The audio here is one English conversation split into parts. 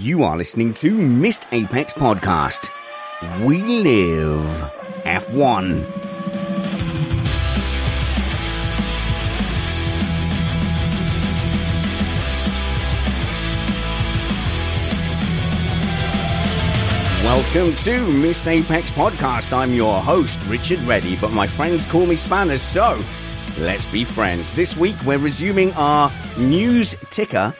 You are listening to Missed Apex Podcast. We live F1. Welcome to Missed Apex Podcast. I'm your host, Richard Reddy, but my friends call me Spanners, so let's be friends. This week we're resuming our news ticker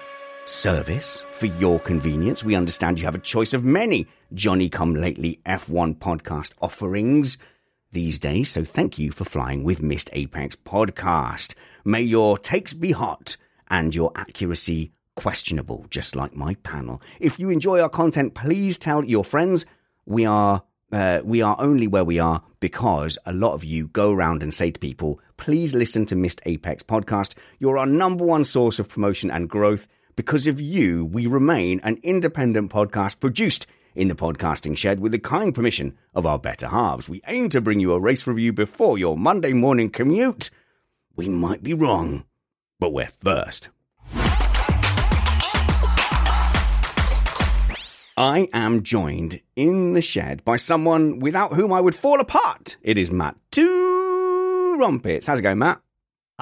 service for your convenience. We understand you have a choice of many Johnny Come Lately F1 podcast offerings these days, so thank you for flying with Missed Apex Podcast. May your takes be hot and your accuracy questionable, just like my panel. If you enjoy our content, please tell your friends. We are uh, we are only where we are because a lot of you go around and say to people, please listen to Missed Apex podcast. You're our number one source of promotion and growth. Because of you, we remain an independent podcast produced in the podcasting shed with the kind permission of our better halves. We aim to bring you a race review before your Monday morning commute. We might be wrong, but we're first. I am joined in the shed by someone without whom I would fall apart. It is Matt Trumpets. How's it going, Matt?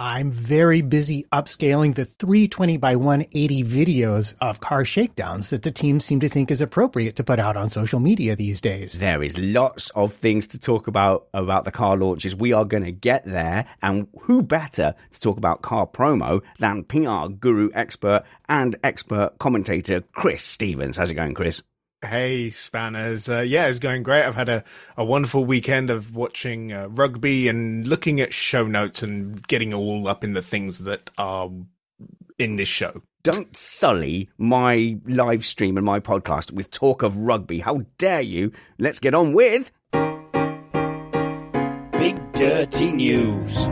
I'm very busy upscaling the 320 by 180 videos of car shakedowns that the team seem to think is appropriate to put out on social media these days. There is lots of things to talk about about the car launches. We are going to get there. And who better to talk about car promo than PR guru expert and expert commentator Chris Stevens? How's it going, Chris? Hey, Spanners. Uh, yeah, it's going great. I've had a, a wonderful weekend of watching uh, rugby and looking at show notes and getting all up in the things that are in this show. Don't sully my live stream and my podcast with talk of rugby. How dare you? Let's get on with. Big Dirty News.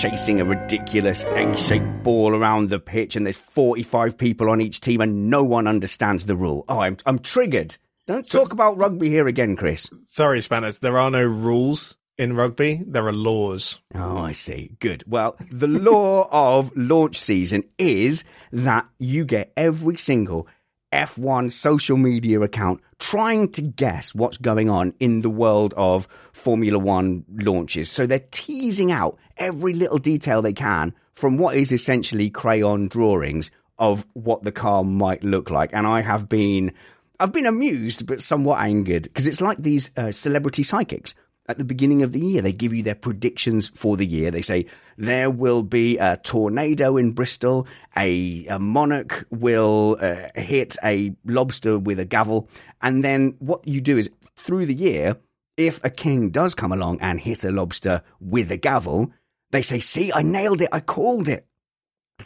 Chasing a ridiculous egg shaped ball around the pitch, and there's 45 people on each team, and no one understands the rule. Oh, I'm, I'm triggered. Don't talk about rugby here again, Chris. Sorry, Spanners. There are no rules in rugby, there are laws. Oh, I see. Good. Well, the law of launch season is that you get every single F1 social media account trying to guess what's going on in the world of Formula One launches. So they're teasing out every little detail they can from what is essentially crayon drawings of what the car might look like. And I have been, I've been amused, but somewhat angered because it's like these uh, celebrity psychics at the beginning of the year. They give you their predictions for the year. They say there will be a tornado in Bristol, a, a monarch will uh, hit a lobster with a gavel. And then what you do is through the year, if a king does come along and hit a lobster with a gavel, they say, See, I nailed it, I called it.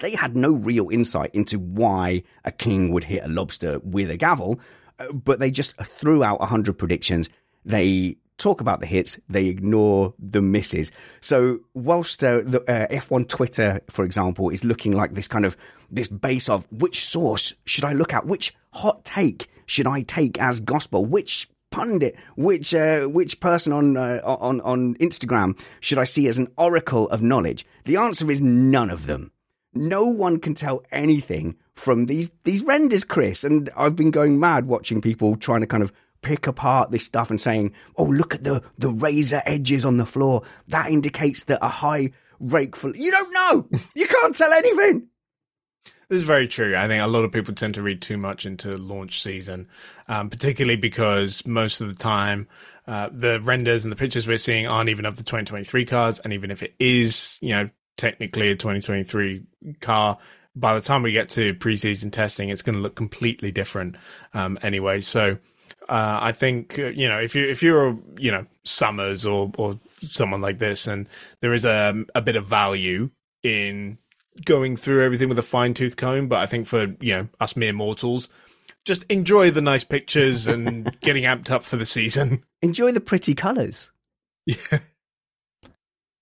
they had no real insight into why a king would hit a lobster with a gavel, uh, but they just threw out 100 predictions. They talk about the hits, they ignore the misses. So whilst uh, the uh, F1 Twitter, for example, is looking like this kind of this base of which source should I look at, which hot take should I take as gospel, which pundit, which uh, which person on uh, on on Instagram should I see as an oracle of knowledge? The answer is none of them. No one can tell anything from these these renders, Chris. And I've been going mad watching people trying to kind of pick apart this stuff and saying, "Oh, look at the the razor edges on the floor. That indicates that a high rake full." You don't know. You can't tell anything. This is very true. I think a lot of people tend to read too much into launch season, um, particularly because most of the time uh, the renders and the pictures we're seeing aren't even of the 2023 cars. And even if it is, you know, technically a 2023 car, by the time we get to preseason testing, it's going to look completely different um, anyway. So uh, I think uh, you know if you if you're you know Summers or or someone like this, and there is a a bit of value in going through everything with a fine tooth comb. But I think for you know us mere mortals, just enjoy the nice pictures and getting amped up for the season. Enjoy the pretty colours. Yeah.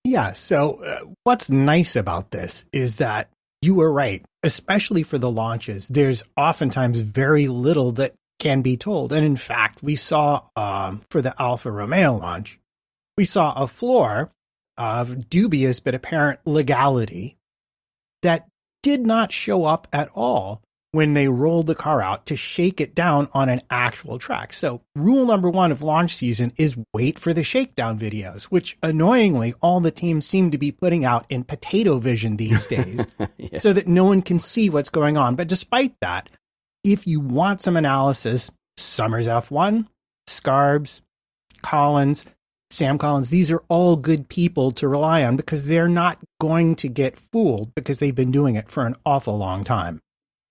Yeah. So, uh, what's nice about this is that you were right, especially for the launches. There's oftentimes very little that can be told. And in fact, we saw um, for the Alfa Romeo launch, we saw a floor of dubious but apparent legality that did not show up at all when they rolled the car out to shake it down on an actual track. So, rule number one of launch season is wait for the shakedown videos, which annoyingly all the teams seem to be putting out in potato vision these days yeah. so that no one can see what's going on. But despite that, if you want some analysis, Summers F1, Scarbs, Collins, Sam Collins, these are all good people to rely on because they're not going to get fooled because they've been doing it for an awful long time.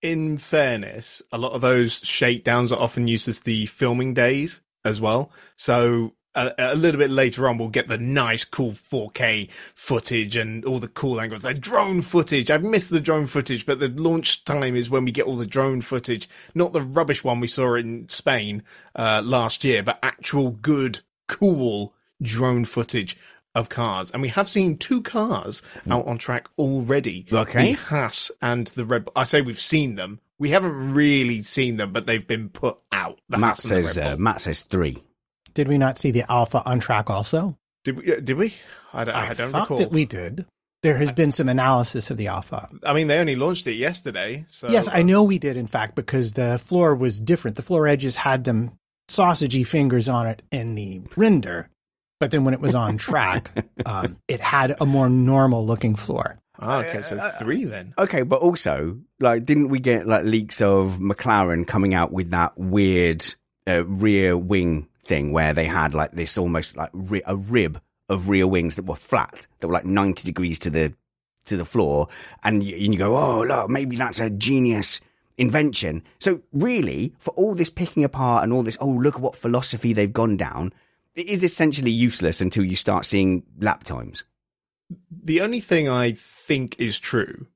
In fairness, a lot of those shakedowns are often used as the filming days as well. So a, a, little bit later on, we'll get the nice, cool 4K footage and all the cool angles. The drone footage. I've missed the drone footage, but the launch time is when we get all the drone footage. Not the rubbish one we saw in Spain uh, last year, but actual good, cool drone footage of cars. And we have seen two cars out on track already. Okay. The Haas and the Red Bull. I say we've seen them. We haven't really seen them, but they've been put out. Matt says uh, Matt says three. Did we not see the alpha on track also? Did we? Uh, did we? I don't, I, I don't thought recall. that we did. There has been some analysis of the alpha. I mean, they only launched it yesterday. So. Yes, I know we did, in fact, because the floor was different. The floor edges had them sausagey fingers on it in the render, but then when it was on track, um, it had a more normal looking floor. Oh, okay, so three then. Okay, but also, like, didn't we get like leaks of McLaren coming out with that weird uh, rear wing thing where they had like this almost like ri- a rib of rear wings that were flat, that were like 90 degrees to the to the floor, and you, and you go, oh look, maybe that's a genius invention. So really, for all this picking apart and all this, oh look at what philosophy they've gone down, it is essentially useless until you start seeing lap times. The only thing I think is true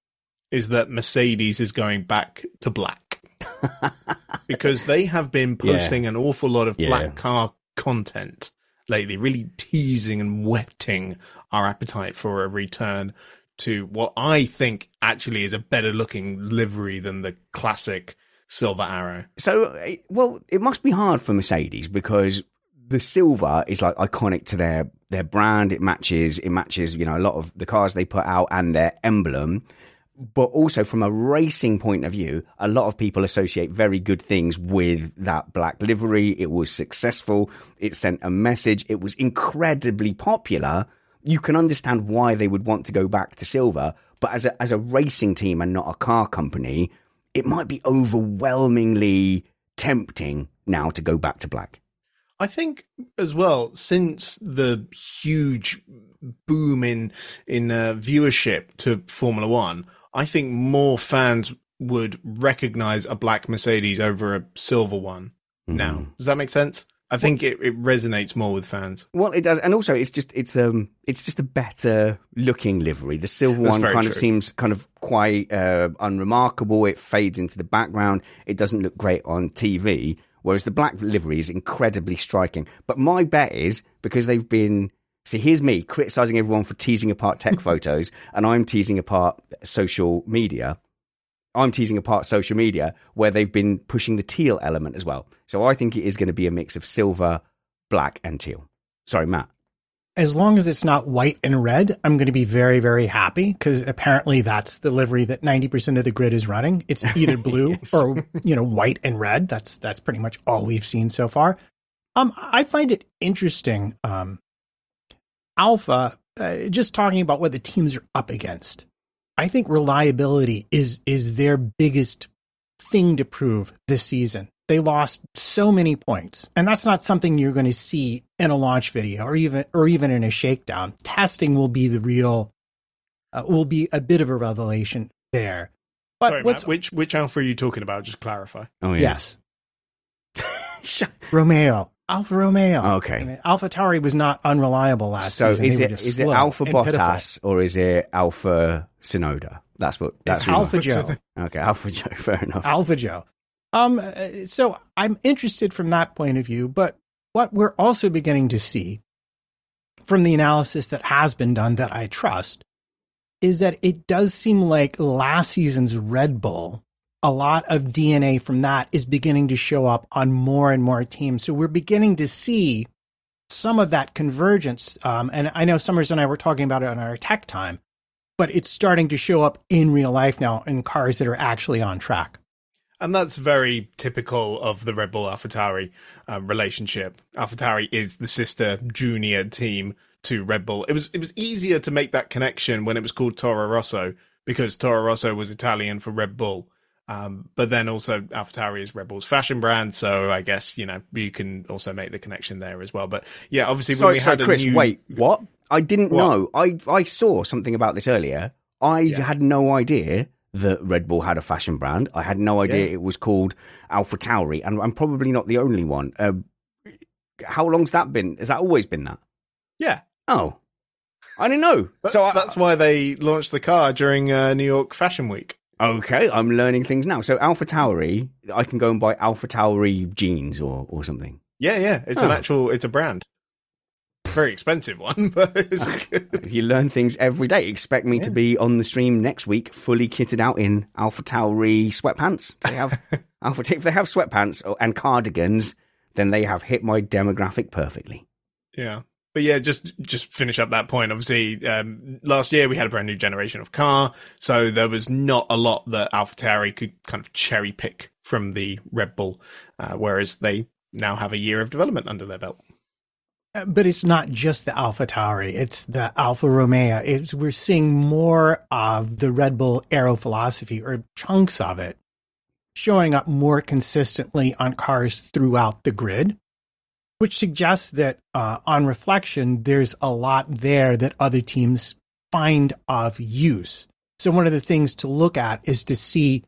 is that Mercedes is going back to black. because they have been posting yeah. an awful lot of yeah. black car content lately, really teasing and whetting our appetite for a return to what I think actually is a better looking livery than the classic Silver Arrow. So, eh, well, it must be hard for Mercedes because the silver is like iconic to their their brand. It matches it matches you know a lot of the cars they put out and their emblem but also from a racing point of view, a lot of people associate very good things with that black livery. It was successful. It sent a message. It was incredibly popular. You can understand why they would want to go back to silver, but as a, as a racing team and not a car company, it might be overwhelmingly tempting now to go back to black. I think as well, since the huge boom in in uh, viewership to Formula One, I think more fans would recognize a black Mercedes over a silver one mm. now. Does that make sense? I think it, it resonates more with fans. Well, it does, and also it's just it's um it's just a better looking livery. The silver That's one kind of seems kind of quite uh, unremarkable. It fades into the background. It doesn't look great on TV. Whereas the black livery is incredibly striking. But my bet is because they've been see here's me criticizing everyone for teasing apart tech photos, and I'm teasing apart social media. I'm teasing apart social media where they've been pushing the teal element as well. So I think it is going to be a mix of silver, black, and teal. Sorry, Matt. As long as it's not white and red, I'm going to be very, very happy because apparently that's the livery that 90% of the grid is running. It's either blue or, you know, white and red. That's, that's pretty much all we've seen so far. Um, I find it interesting. Um, Alpha, uh, just talking about what the teams are up against. I think reliability is, is their biggest thing to prove this season. They lost so many points, and that's not something you're going to see in a launch video or even or even in a shakedown. Testing will be the real, uh, will be a bit of a revelation there. But Sorry, what's Matt, which which alpha are you talking about? Just clarify. Oh yes, Romeo, Alfa Romeo. Okay. I mean, Alpha Tauri was not unreliable last So season. is it is Alpha and pitiful. Bottas or is it Alpha Tsunoda? That's what that's It's Alpha. Zhou. Okay, Alpha Zhou. Fair enough. Alpha Zhou. Um, uh, so I'm interested from that point of view, but what we're also beginning to see from the analysis that has been done that I trust is that it does seem like last season's Red Bull, a lot of DNA from that is beginning to show up on more and more teams. So we're beginning to see some of that convergence. Um, and I know Summers and I were talking about it on our tech time, but it's starting to show up in real life now in cars that are actually on track. And that's very typical of the Red Bull AlphaTauri um, relationship. AlphaTauri is the sister junior team to Red Bull. It was it was easier to make that connection when it was called Toro Rosso because Toro Rosso was Italian for Red Bull. Um, but then also AlphaTauri is Red Bull's fashion brand, so I guess you know you can also make the connection there as well. But yeah, obviously when Sorry, we sorry, had Chris. a new Wait, what? I didn't What? know. I I saw something about this earlier. I Yeah. had no idea that Red Bull had a fashion brand. I had no idea Yeah. it was called Alpha Tauri, and I'm probably not the only one. Uh, how long's that been? Has that always been that? yeah, Oh, I didn't know. that's, so I, that's why they launched the car during uh, New York Fashion Week. Okay, I'm learning things now. So Alpha Tauri, I can go and buy Alpha Tauri jeans or or something. Yeah, yeah, it's an Oh. actual, it's a brand. Very expensive one, but. You learn things every day. Expect me to be on the stream next week, fully kitted out in Alpha Tauri sweatpants. They have Alpha. If they have sweatpants and cardigans, then they have hit my demographic perfectly. Yeah. But yeah, just just finish up that point. Obviously, um, last year we had a brand new generation of car, so there was not a lot that AlphaTauri could kind of cherry pick from the Red Bull, uh, whereas they now have a year of development under their belt. Uh, But it's not just the Alpha Tauri; it's the Alfa Romeo. It's we're seeing more of the Red Bull aero philosophy or chunks of it showing up more consistently on cars throughout the grid, which suggests that uh, on reflection, there's a lot there that other teams find of use. So one of the things to look at is to see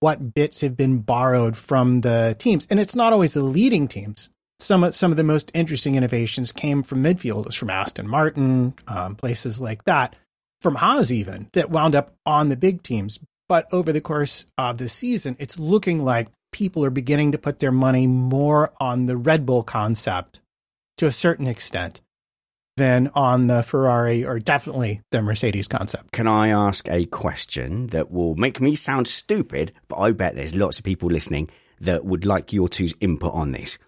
what bits have been borrowed from the teams, and it's not always the leading teams some of some of the most interesting innovations came from midfielders, from Aston Martin, um, places like that, from Haas even that wound up on the big teams. But over the course of the season, it's looking like people are beginning to put their money more on the Red Bull concept to a certain extent than on the Ferrari or definitely the Mercedes concept. Can I ask a question that will make me sound stupid, but I bet there's lots of people listening that would like your two's input on this.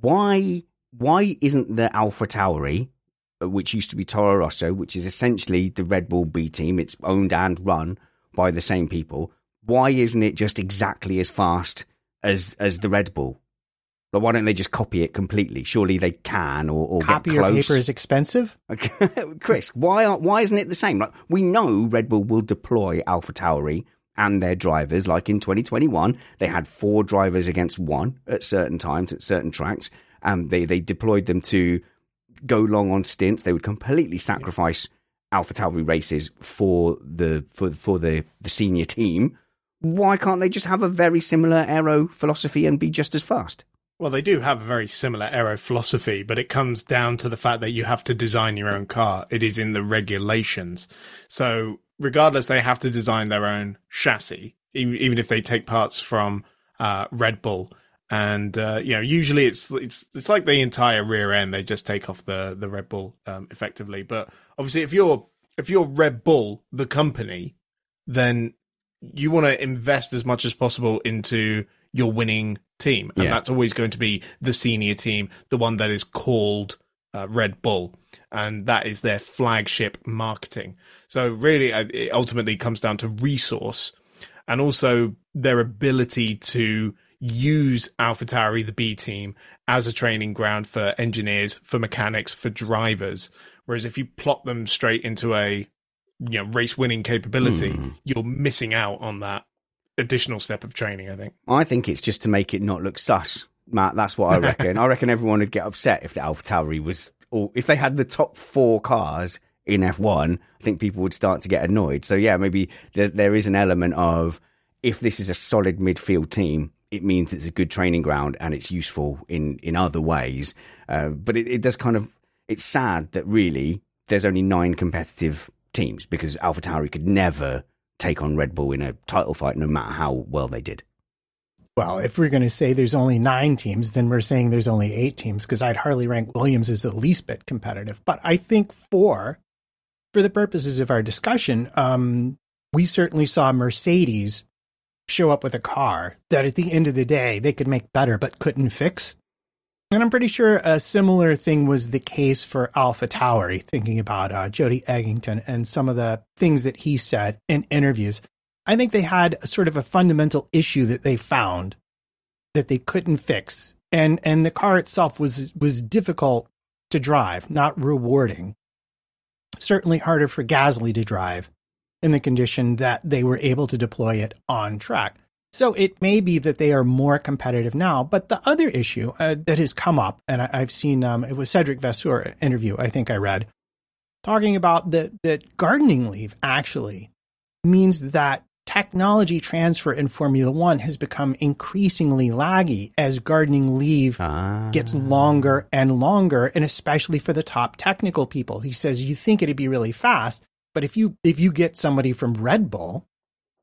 Why why isn't the Alpha Tauri, uh, which used to be Toro Rosso, which is essentially the Red Bull B team, it's owned and run by the same people, why isn't it just exactly as fast as as the Red Bull? Like, why don't they just copy it completely? Surely they can, or, or Copy get or paper is expensive. Chris, why aren't, why isn't it the same? Like we know Red Bull will deploy Alpha Tauri and their drivers. Like in 2021, they had four drivers against one at certain times at certain tracks, and they they deployed them to go long on stints. They would completely sacrifice Alpha Tauri races for the for for the the senior team. Why can't they just have a very similar aero philosophy and be just as fast? Well, they do have a very similar aero philosophy, but it comes down to the fact that you have to design your own car. It is in the regulations. So, regardless, they have to design their own chassis, even if they take parts from uh, Red Bull. And uh, you know, usually it's it's it's like the entire rear end. They just take off the the Red Bull um, effectively. But obviously, if you're if you're Red Bull, the company, then you want to invest as much as possible into your winning team, and yeah. that's always going to be the senior team, the one that is called uh, Red Bull, and that is their flagship marketing. So really, uh, it ultimately comes down to resource, and also their ability to use AlphaTauri, the B team, as a training ground for engineers, for mechanics, for drivers. Whereas if you plot them straight into a you know race winning capability, mm. you're missing out on that additional step of training. I think. I think it's just to make it not look sus, Matt. That's what I reckon. I reckon everyone would get upset if the AlphaTauri was, or if they had the top four cars in F1. I think people would start to get annoyed. So yeah, maybe there, there is an element of if this is a solid midfield team, it means it's a good training ground and it's useful in in other ways. Uh, but it, it does kind of it's sad that really there's only nine competitive teams because AlphaTauri could never take on Red Bull in a title fight, no matter how well they did. Well, if we're going to say there's only nine teams, then we're saying there's only eight teams because I'd hardly rank Williams as the least bit competitive. But I think four, for the purposes of our discussion, um, we certainly saw Mercedes show up with a car that at the end of the day they could make better but couldn't fix. And I'm pretty sure a similar thing was the case for AlphaTauri, thinking about uh, Jody Egginton and some of the things that he said in interviews. I think they had a sort of a fundamental issue that they found that they couldn't fix. And, and the car itself was, was difficult to drive, not rewarding. Certainly harder for Gasly to drive in the condition that they were able to deploy it on track. So it may be that they are more competitive now. But the other issue uh, that has come up, and I, have seen um, it was Cedric Vasseur interview, I think I read, talking about that that gardening leave actually means that technology transfer in Formula One has become increasingly laggy as gardening leave ah. gets longer and longer, and especially for the top technical people. He says you think it'd be really fast, but if you if you get somebody from Red Bull,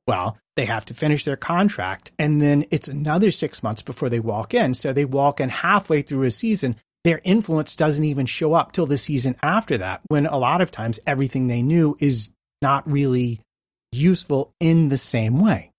well, they have to finish their contract and then it's another 6 months before they walk in. So they walk in halfway through a season. Their influence doesn't even show up till the season after that when a lot of times everything they knew is not really useful in the same way.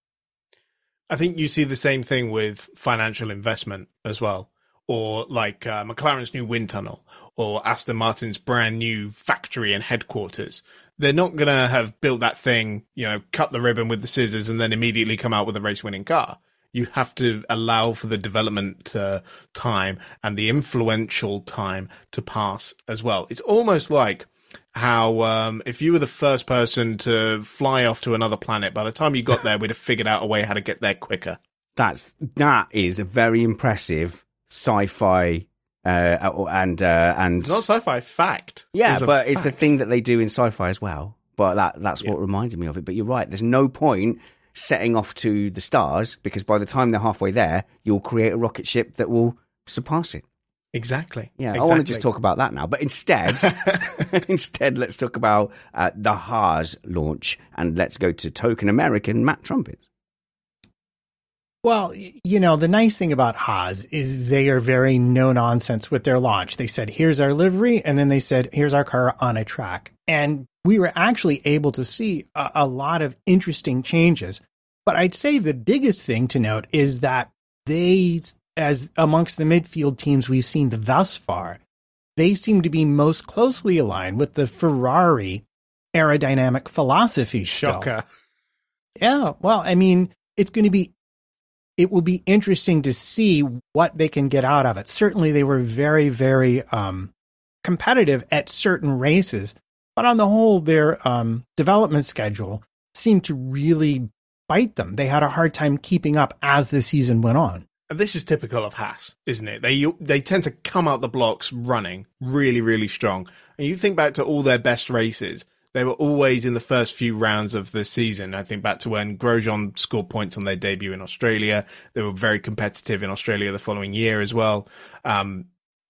I think you see the same thing with financial investment as well, or like uh, McLaren's new wind tunnel, or Aston Martin's brand new factory and headquarters they're not going to have built that thing, you know, cut the ribbon with the scissors and then immediately come out with a race winning car. You have to allow for the development uh, time and the influential time to pass as well. It's almost like how um, if you were the first person to fly off to another planet, by the time you got there, we'd have figured out a way how to get there quicker. That's that is a very impressive sci-fi uh, and uh, and it's not sci-fi fact. Yeah, it's but it's a thing that they do in sci-fi as well. But that that's yeah. what reminded me of it. But you're right. There's no point setting off to the stars because by the time they're halfway there, you'll create a rocket ship that will surpass it. Exactly. Yeah, exactly. I want to just talk about that now. But instead, instead, let's talk about uh, the Haas launch and let's go to token American Matt Trumpets. Well, you know, the nice thing about Haas is they are very no nonsense with their launch. They said, here's our livery. And then they said, here's our car on a track. And we were actually able to see a, a lot of interesting changes. But I'd say the biggest thing to note is that they, as amongst the midfield teams we've seen thus far, they seem to be most closely aligned with the Ferrari aerodynamic philosophy. Shocker. Still. Yeah. Well, I mean, it's going to be it will be interesting to see what they can get out of it. Certainly, they were very, very um, competitive at certain races, but on the whole, their um, development schedule seemed to really bite them. They had a hard time keeping up as the season went on. And this is typical of Haas, isn't it? They they tend to come out the blocks running really, really strong. And you think back to all their best races, they were always in the first few rounds of the season. I think back to when Grosjean scored points on their debut in Australia. They were very competitive in Australia the following year as well. Um,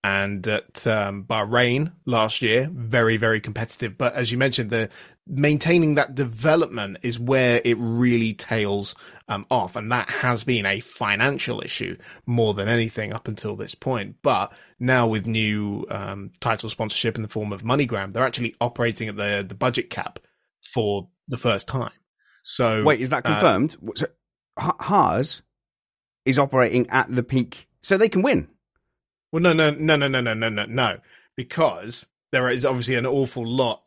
and at um, Bahrain last year, very, very competitive. But as you mentioned, the maintaining that development is where it really tails um, off. And that has been a financial issue more than anything up until this point. But now with new um, title sponsorship in the form of MoneyGram, they're actually operating at the, the budget cap for the first time. So wait, is that uh, confirmed? Uh, so, Haas is operating at the peak, so they can win. Well, no, no, no, no, no, no, no, no, no, because there is obviously an awful lot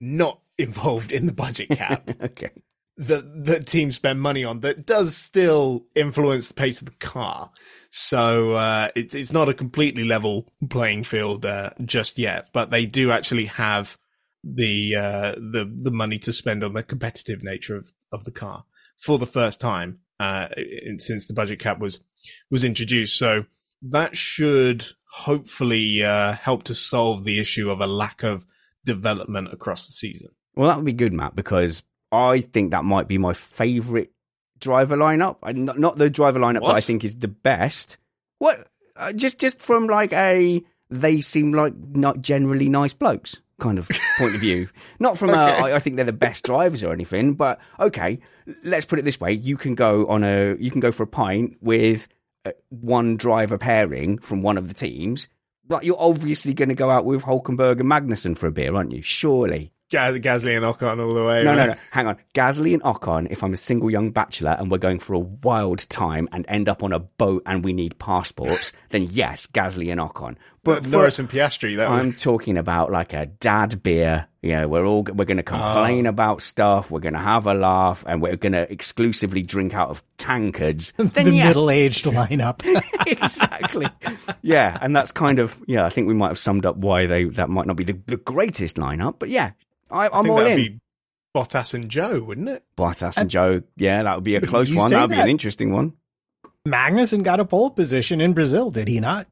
not involved in the budget cap. okay. That that teams spend money on that does still influence the pace of the car. So uh, it's it's not a completely level playing field uh, just yet, but they do actually have the uh, the the money to spend on the competitive nature of, of the car for the first time uh, since the budget cap was was introduced. So that should hopefully uh, help to solve the issue of a lack of development across the season. Well, that would be good, Matt, because I think that might be my favourite driver lineup. Not, not the driver lineup what? that I think is the best. What? Uh, just just from like a they seem like not generally nice blokes kind of point of view. Not from okay. a, I, I think they're the best drivers or anything, but okay, let's put it this way: you can go on a you can go for a pint with uh, one driver pairing from one of the teams. But you're obviously going to go out with Hulkenberg and Magnussen for a beer, aren't you? Surely. Gasly and Ocon all the way. No, right? no, no. Hang on. Gasly and Ocon, if I'm a single young bachelor and we're going for a wild time and end up on a boat and we need passports, then yes, Gasly and Ocon. But Norris and Piastri, that I'm talking about like a dad beer. You know, we're all we're going to complain oh. about stuff. We're going to have a laugh, and we're going to exclusively drink out of tankards. Then, the yeah. middle-aged lineup, exactly. yeah, and that's kind of yeah. I think we might have summed up why they that might not be the, the greatest lineup, but yeah, I, am all in. Bottas and Zhou, wouldn't it? Bottas and, and Zhou, yeah, that would be a close one. That would be an interesting one. Magnussen got a pole position in Brazil, did he not?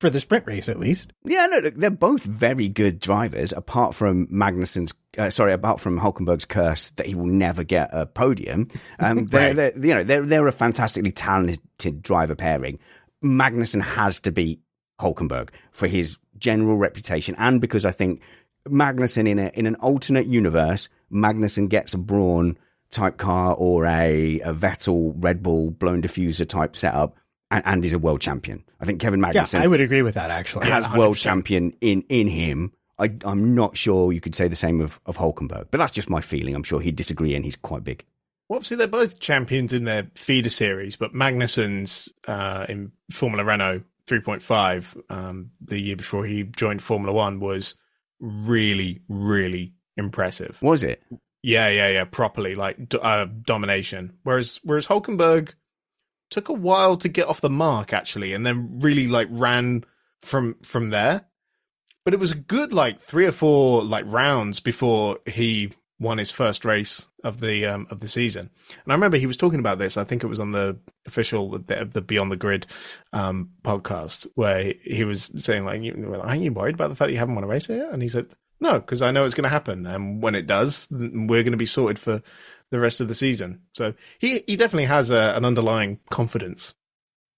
For the sprint race, at least. Yeah, no, look, they're both very good drivers. Apart from Magnussen's, uh, sorry, apart from Hulkenberg's curse that he will never get a podium. Um, they're, right. they're, you know, they're they're a fantastically talented driver pairing. Magnussen has to beat Hulkenberg for his general reputation, and because I think Magnussen in a in an alternate universe, Magnussen gets a Brawn type car or a, a Vettel Red Bull blown diffuser type setup, and, and is a world champion. I think Kevin Magnussen. Yeah, I would agree with that. Actually, has yeah, world champion in in him. I, am not sure you could say the same of, of Hulkenberg, but that's just my feeling. I'm sure he'd disagree, and he's quite big. Well, obviously, they're both champions in their feeder series, but Magnussen's uh, in Formula Renault 3.5 um, the year before he joined Formula One was really, really impressive. Was it? Yeah, yeah, yeah. Properly, like uh, domination. Whereas, whereas Hulkenberg took a while to get off the mark actually, and then really like ran from from there. But it was a good like three or four like rounds before he won his first race of the um, of the season. And I remember he was talking about this. I think it was on the official the, the Beyond the Grid um, podcast where he, was saying like, "Aren't you worried about the fact that you haven't won a race yet?" And he said, "No, because I know it's going to happen, and when it does, we're going to be sorted for the rest of the season." So he he definitely has a, an underlying confidence.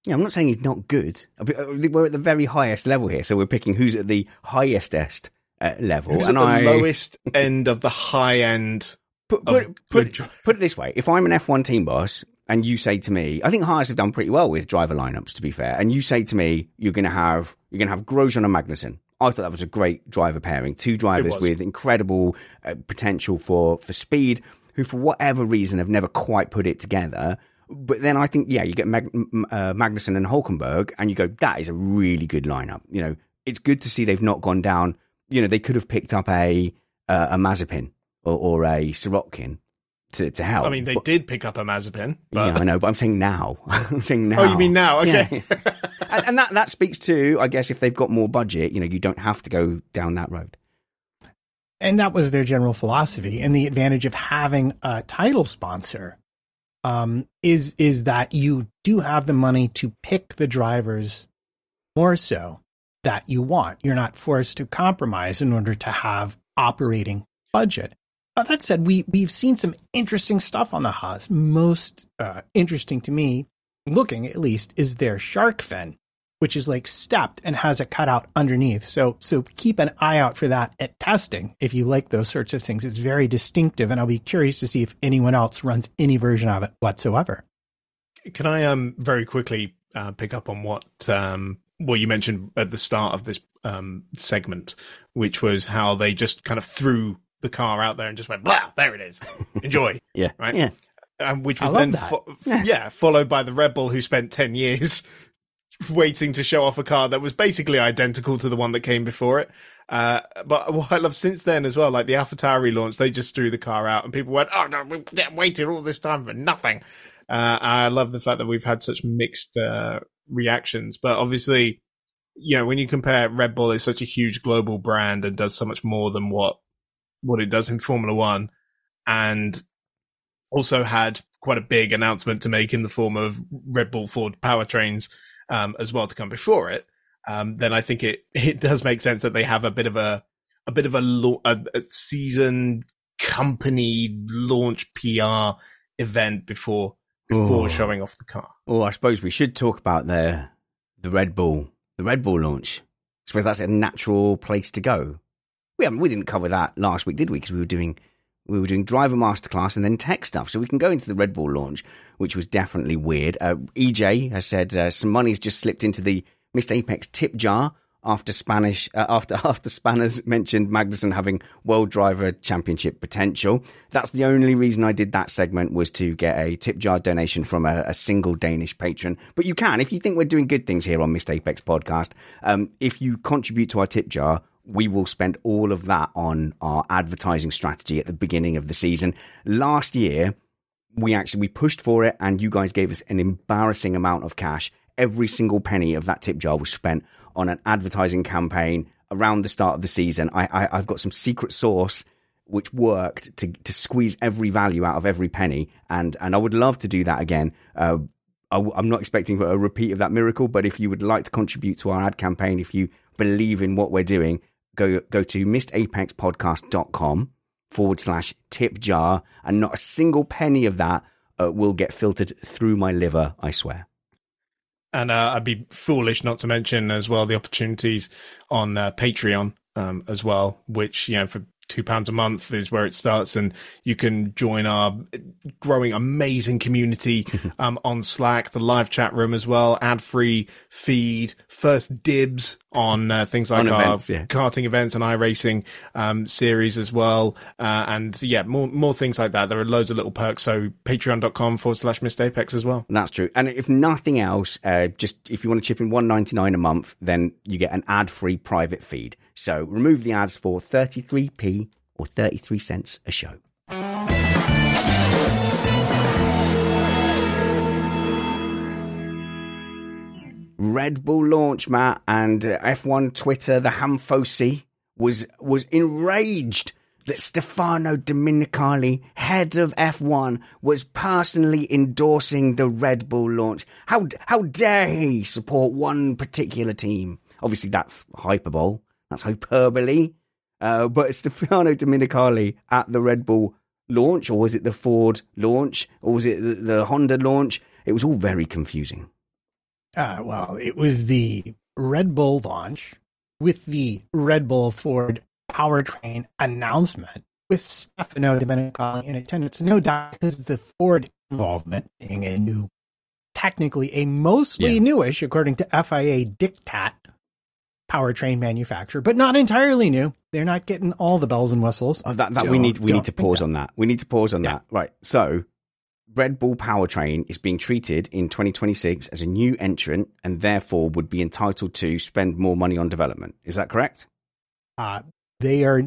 Yeah, I'm not saying he's not good. We're at the very highest level here, so we're picking who's at the highestest uh, level. Who's and at the I... lowest end of the high end. Put, put, put, put, it this way: if I'm an F1 team boss and you say to me, I think Haas have done pretty well with driver lineups, to be fair, and you say to me, you're going to have you're going to have Grosjean and Magnussen. I thought that was a great driver pairing, two drivers with incredible uh, potential for for speed, who for whatever reason have never quite put it together. But then I think, yeah, you get Mag- uh, Magnussen and Hulkenberg, and you go, that is a really good lineup. You know, it's good to see they've not gone down you know, they could have picked up a uh, a Mazepin or, or a Sirotkin to, to help. I mean, they but, did pick up a Mazepin. But... Yeah, I know, but I'm saying now. I'm saying now. Oh, you mean now? Okay. Yeah. and, and, that that speaks to, I guess, if they've got more budget, you know, you don't have to go down that road. And that was their general philosophy. And the advantage of having a title sponsor um, is is that you do have the money to pick the drivers more so that you want. You're not forced to compromise in order to have operating budget. Uh, that said, we we've seen some interesting stuff on the Haas. Most uh, interesting to me, looking at least, is their shark fin, which is like stepped and has a cutout underneath. So so keep an eye out for that at testing if you like those sorts of things. It's very distinctive, and I'll be curious to see if anyone else runs any version of it whatsoever. Can I um very quickly uh, pick up on what um well you mentioned at the start of this um segment, which was how they just kind of threw the car out there and just went blah there it is enjoy Yeah. right Yeah. um, which I was love then that. fo- yeah followed by the Red Bull who spent 10 years waiting to show off a car that was basically identical to the one that came before it. Uh, but what I love since then as well like the AlphaTauri launch they just threw the car out and people went oh no we waited all this time for nothing. Uh, I love the fact that we've had such mixed uh, reactions. But obviously you know when you compare Red Bull is such a huge global brand and does so much more than what what it does in Formula One, and also had quite a big announcement to make in the form of Red Bull Ford powertrains um, as well to come before it. Um, then I think it it does make sense that they have a bit of a a bit of a, a, a season company launch PR event before before Oh. showing off the car. Well, I suppose we should talk about the the Red Bull, the Red Bull launch. I suppose that's a natural place to go. We haven't, we didn't cover that last week, did we? Because we were doing we were doing driver masterclass and then tech stuff. So we can go into the Red Bull launch, which was definitely weird. Uh, EJ has said uh, some money's just slipped into the Missed Apex tip jar after Spanish uh, after after Spanners mentioned Magnussen having World Driver Championship potential. That's the only reason I did that segment was to get a tip jar donation from a, a single Danish patron. But you can if you think we're doing good things here on Missed Apex podcast. Um, if you contribute to our tip jar. We will spend all of that on our advertising strategy at the beginning of the season. Last year, we actually we pushed for it and you guys gave us an embarrassing amount of cash. Every single penny of that tip jar was spent on an advertising campaign around the start of the season. I, I i've got some secret sauce which worked to to squeeze every value out of every penny. And and i would love to do that again. Uh, I, i'm not expecting a repeat of that miracle but if you would like to contribute to our ad campaign if you believe in what we're doing go go to missedapexpodcast.com forward slash tip jar, and not a single penny of that uh, will get filtered through my liver, I swear. And uh, I'd be foolish not to mention as well the opportunities on uh, Patreon um, as well, which, you know, for two pounds a month is where it starts. And you can join our growing amazing community um, on Slack, the live chat room as well, ad free feed, first dibs on uh, things like On our events, yeah. karting events and iRacing um, series as well. Uh, and yeah, more, more things like that. There are loads of little perks. So patreon.com forward slash missed apex as well. That's true. And if nothing else, uh, just if you want to chip in one ninety nine a month, then you get an ad free private feed. So remove the ads for thirty three p or thirty three cents a show. Red Bull launch, Matt, and uh, F1 Twitter, the Hamfosi, was was enraged that Stefano Domenicali, head of F1, was personally endorsing the Red Bull launch. How how dare he support one particular team? Obviously, that's hyperbole. That's hyperbole. Uh, but Stefano Domenicali at the Red Bull launch, or was it the Ford launch, or was it the, the Honda launch? It was all very confusing. Uh, well, it was the Red Bull launch with the Red Bull Ford powertrain announcement with Stefano Domenicali in attendance. No doubt because of the Ford involvement being a new, technically a mostly Yeah. newish, according to FIA diktat, powertrain manufacturer, but not entirely new. They're not getting all the bells and whistles. Oh, that, that we Don't- need we need to pause that. on that. We need to pause on Yeah. that. Right. So, Red Bull Powertrain is being treated in 2026 as a new entrant and therefore would be entitled to spend more money on development. Is that correct? Uh, they are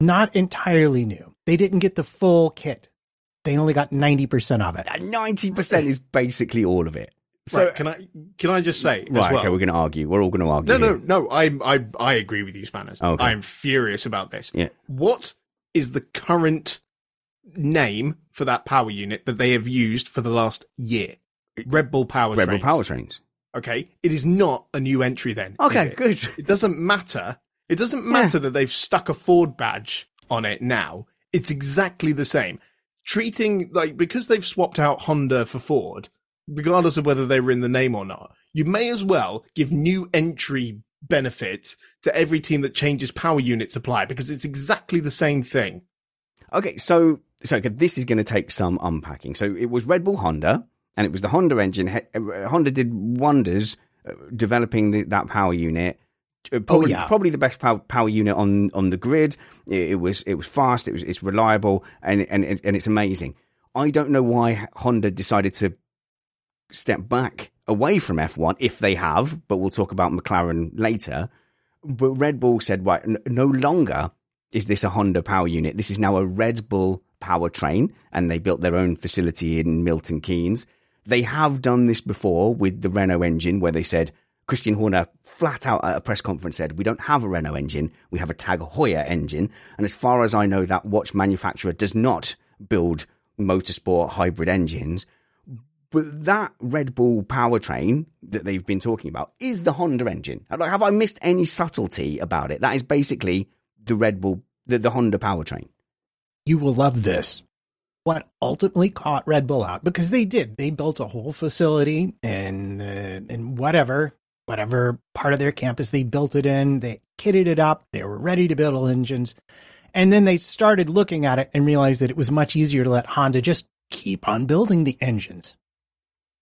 not entirely new. They didn't get the full kit. They only got 90% of it. Uh, 90% is basically all of it. So, right, can I can I just say right, well? okay, we're going to argue. We're all going to argue. No, no, here. no. I I I agree with you, Spanners. Okay. I'm furious about this. Yeah. What is the current name for that power unit that they have used for the last year? Red Bull Power. Red Bull power Trains. Okay, it is not a new entry. Then. Okay, it? good. It doesn't matter. It doesn't matter that they've stuck a Ford badge on it now. It's exactly the same. Treating like because they've swapped out Honda for Ford, regardless of whether they were in the name or not, you may as well give new entry benefits to every team that changes power unit supply because it's exactly the same thing. Okay, so so this is going to take some unpacking. So it was Red Bull Honda, and it was the Honda engine. Uh, Honda did wonders uh, developing the, that power unit. Uh, oh, probably, oh, yeah. probably the best power, power unit on, on the grid. It, it, was it was fast. It was it's reliable and and and it's amazing. I don't know why Honda decided to step back away from F1 if they have, but we'll talk about McLaren later. But Red Bull said, right, no longer is this a Honda power unit. This is now a Red Bull powertrain, and they built their own facility in Milton Keynes. They have done this before with the Renault engine, where they said Christian Horner flat out at a press conference said, "We don't have a Renault engine, we have a Tag Heuer engine." And as far as I know, that watch manufacturer does not build motorsport hybrid engines. But that Red Bull powertrain that they've been talking about is the Honda engine. Like, have I missed any subtlety about it? That is basically the Red Bull, the, the Honda powertrain. You will love this. What ultimately caught Red Bull out because they did. They built a whole facility and uh, and whatever whatever part of their campus they built it in. They kitted it up. They were ready to build engines. And then they started looking at it and realized that it was much easier to let Honda just keep on building the engines.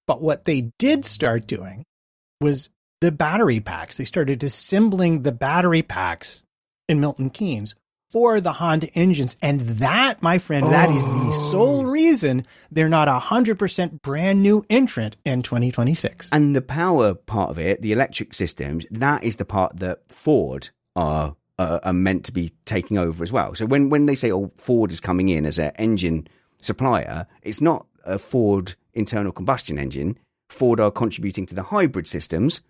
But what they did start doing was the battery packs. They started assembling the battery packs in Milton Keynes for the Honda engines. And that, my friend, oh. that is the oh. sole reason they're not a 100% brand new entrant in 2026. And the power part of it, the electric systems, that is the part that Ford are. Uh, are meant to be taking over as well. So when, when they say, oh, Ford is coming in as an engine supplier, it's not a Ford internal combustion engine. Ford are contributing to the hybrid systems,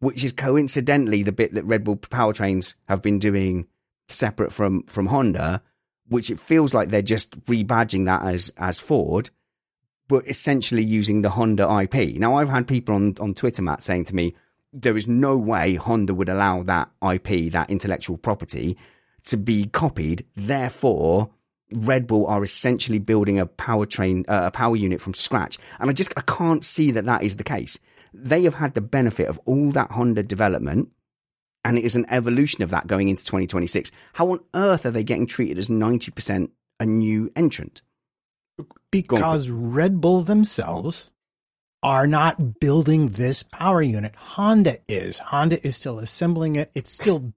which is coincidentally the bit that Red Bull powertrains have been doing separate from from Honda, which it feels like they're just rebadging that as as Ford, but essentially using the Honda IP. Now I've had people on on Twitter, Matt, saying to me, there is no way Honda would allow that IP, that intellectual property, to be copied. Therefore, Red Bull are essentially building a powertrain, uh, a power unit from scratch, and I just I can't see that that is the case. They have had the benefit of all that Honda development and it is an evolution of that going into 2026. How on earth are they getting treated as 90% a new entrant? Because Red Bull themselves are not building this power unit. Honda is. Honda is still assembling it. It's still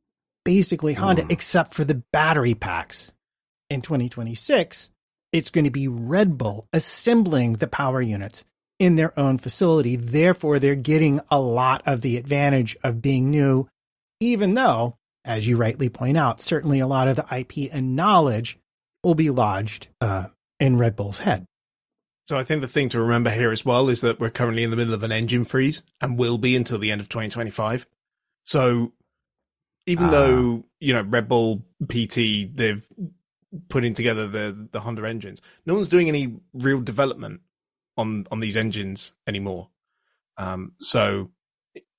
basically Honda, mm. except for the battery packs. In 2026, it's going to be Red Bull assembling the power units in their own facility. Therefore, they're getting a lot of the advantage of being new even though, as you rightly point out, certainly a lot of the IP and knowledge will be lodged uh, in Red Bull's head. So I think the thing to remember here as well is that we're currently in the middle of an engine freeze and will be until the end of 2025. So even uh, though, you know, Red Bull PT, they've putting together the, the Honda engines, no one's doing any real development on, on these engines anymore. Um, so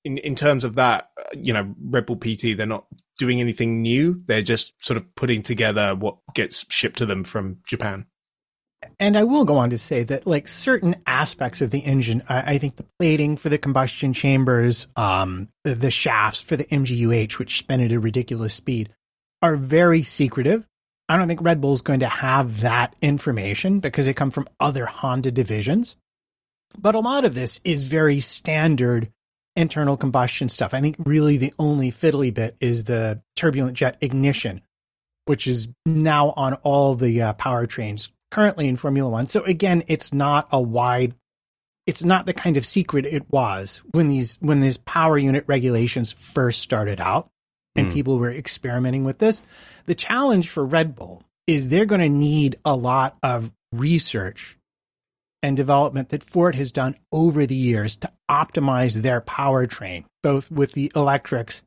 in in terms of that, uh, you know, Red Bull PT, they're not doing anything new. They're just sort of putting together what gets shipped to them from Japan. And I will go on to say that, like certain aspects of the engine, I, I think the plating for the combustion chambers, um, the, the shafts for the MGUH, which spin at a ridiculous speed, are very secretive. I don't think Red Bull is going to have that information because they come from other Honda divisions. But a lot of this is very standard internal combustion stuff. I think really the only fiddly bit is the turbulent jet ignition, which is now on all the uh, powertrains currently in Formula One. So again, it's not a wide, it's not the kind of secret it was when these when these power unit regulations first started out and mm. people were experimenting with this. The challenge for Red Bull is they're going to need a lot of research and development that Ford has done over the years to optimize their powertrain, both with the electrics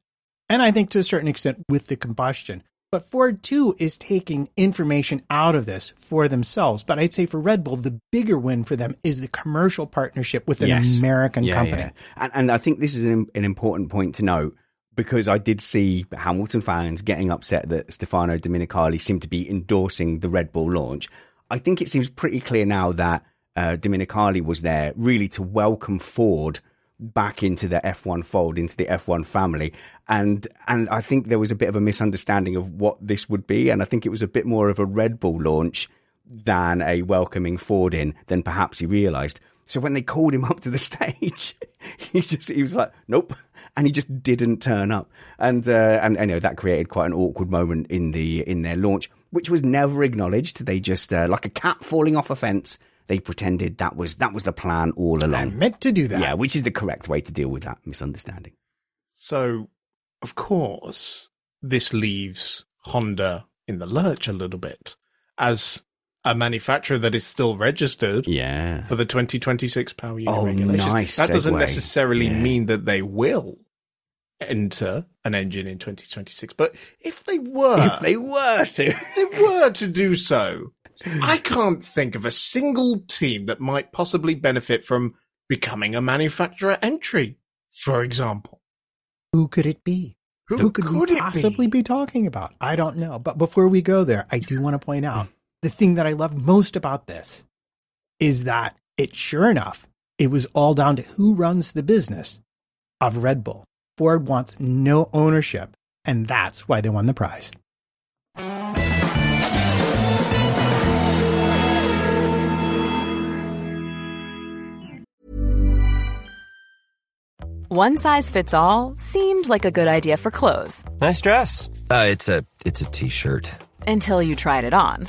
and I think to a certain extent with the combustion. But Ford too is taking information out of this for themselves. But I'd say for Red Bull, the bigger win for them is the commercial partnership with an yes. American yeah, company. Yeah. And, and, I think this is an, an important point to note. Because I did see Hamilton fans getting upset that Stefano Domenicali seemed to be endorsing the Red Bull launch. I think it seems pretty clear now that uh, Domenicali was there really to welcome Ford back into the F1 fold, into the F1 family. And and I think there was a bit of a misunderstanding of what this would be. And I think it was a bit more of a Red Bull launch than a welcoming Ford in than perhaps he realised. So when they called him up to the stage, he just he was like, Nope. And he just didn't turn up. And uh, and you know that created quite an awkward moment in the in their launch, which was never acknowledged. They just uh, like a cat falling off a fence they pretended that was that was the plan all along. I meant to do that. Yeah, which is the correct way to deal with that misunderstanding. So, of course, this leaves Honda in the lurch a little bit as a manufacturer that is still registered yeah. for the 2026 power unit oh, regulations. Nice that segue. doesn't necessarily yeah. mean that they will enter an engine in 2026. But if they were, if they were to, if they were to do so, I can't think of a single team that might possibly benefit from becoming a manufacturer entry, for example. Who could it be? Who, Who could, could we possibly be? be talking about? I don't know. But before we go there, I do want to point out the thing that I love most about this is that it sure enough, it was all down to who runs the business of Red Bull. Ford wants no ownership, and that's why they won the prize. One size fits all seemed like a good idea for clothes. Nice dress. Uh, it's a it's a t-shirt. Until you tried it on.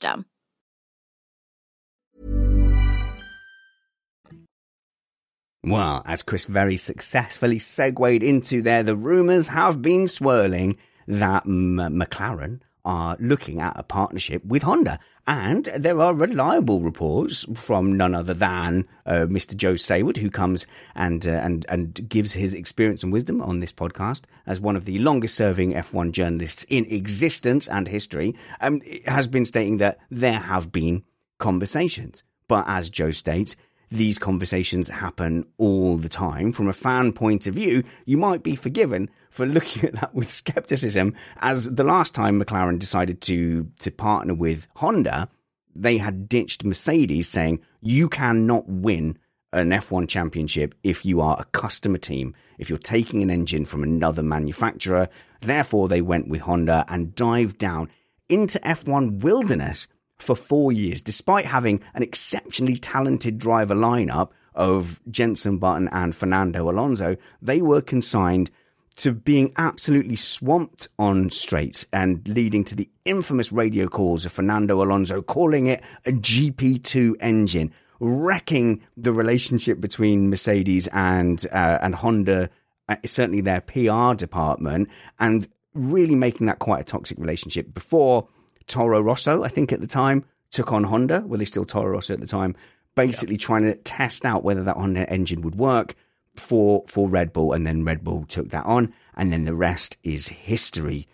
Well, as Chris very successfully segued into there, the rumours have been swirling that M- McLaren are looking at a partnership with Honda. And there are reliable reports from none other than uh, Mr. Joe Saward, who comes and, uh, and, and gives his experience and wisdom on this podcast as one of the longest serving F1 journalists in existence and history, um, has been stating that there have been conversations. But as Joe states, these conversations happen all the time. From a fan point of view, you might be forgiven for looking at that with skepticism, as the last time McLaren decided to to partner with Honda, they had ditched Mercedes, saying you cannot win an F1 championship if you are a customer team, if you're taking an engine from another manufacturer. Therefore, they went with Honda and dived down into F1 wilderness for four years, despite having an exceptionally talented driver lineup of Jenson Button and Fernando Alonso, they were consigned to being absolutely swamped on straights and leading to the infamous radio calls of Fernando Alonso calling it a GP2 engine, wrecking the relationship between Mercedes and uh, and Honda uh, certainly their PR department, and really making that quite a toxic relationship. Before Toro Rosso, I think at the time, took on Honda, were they still Toro Rosso at the time, basically trying to test out whether that Honda engine would work for for Red Bull, and then Red Bull took that on, and then the rest is history.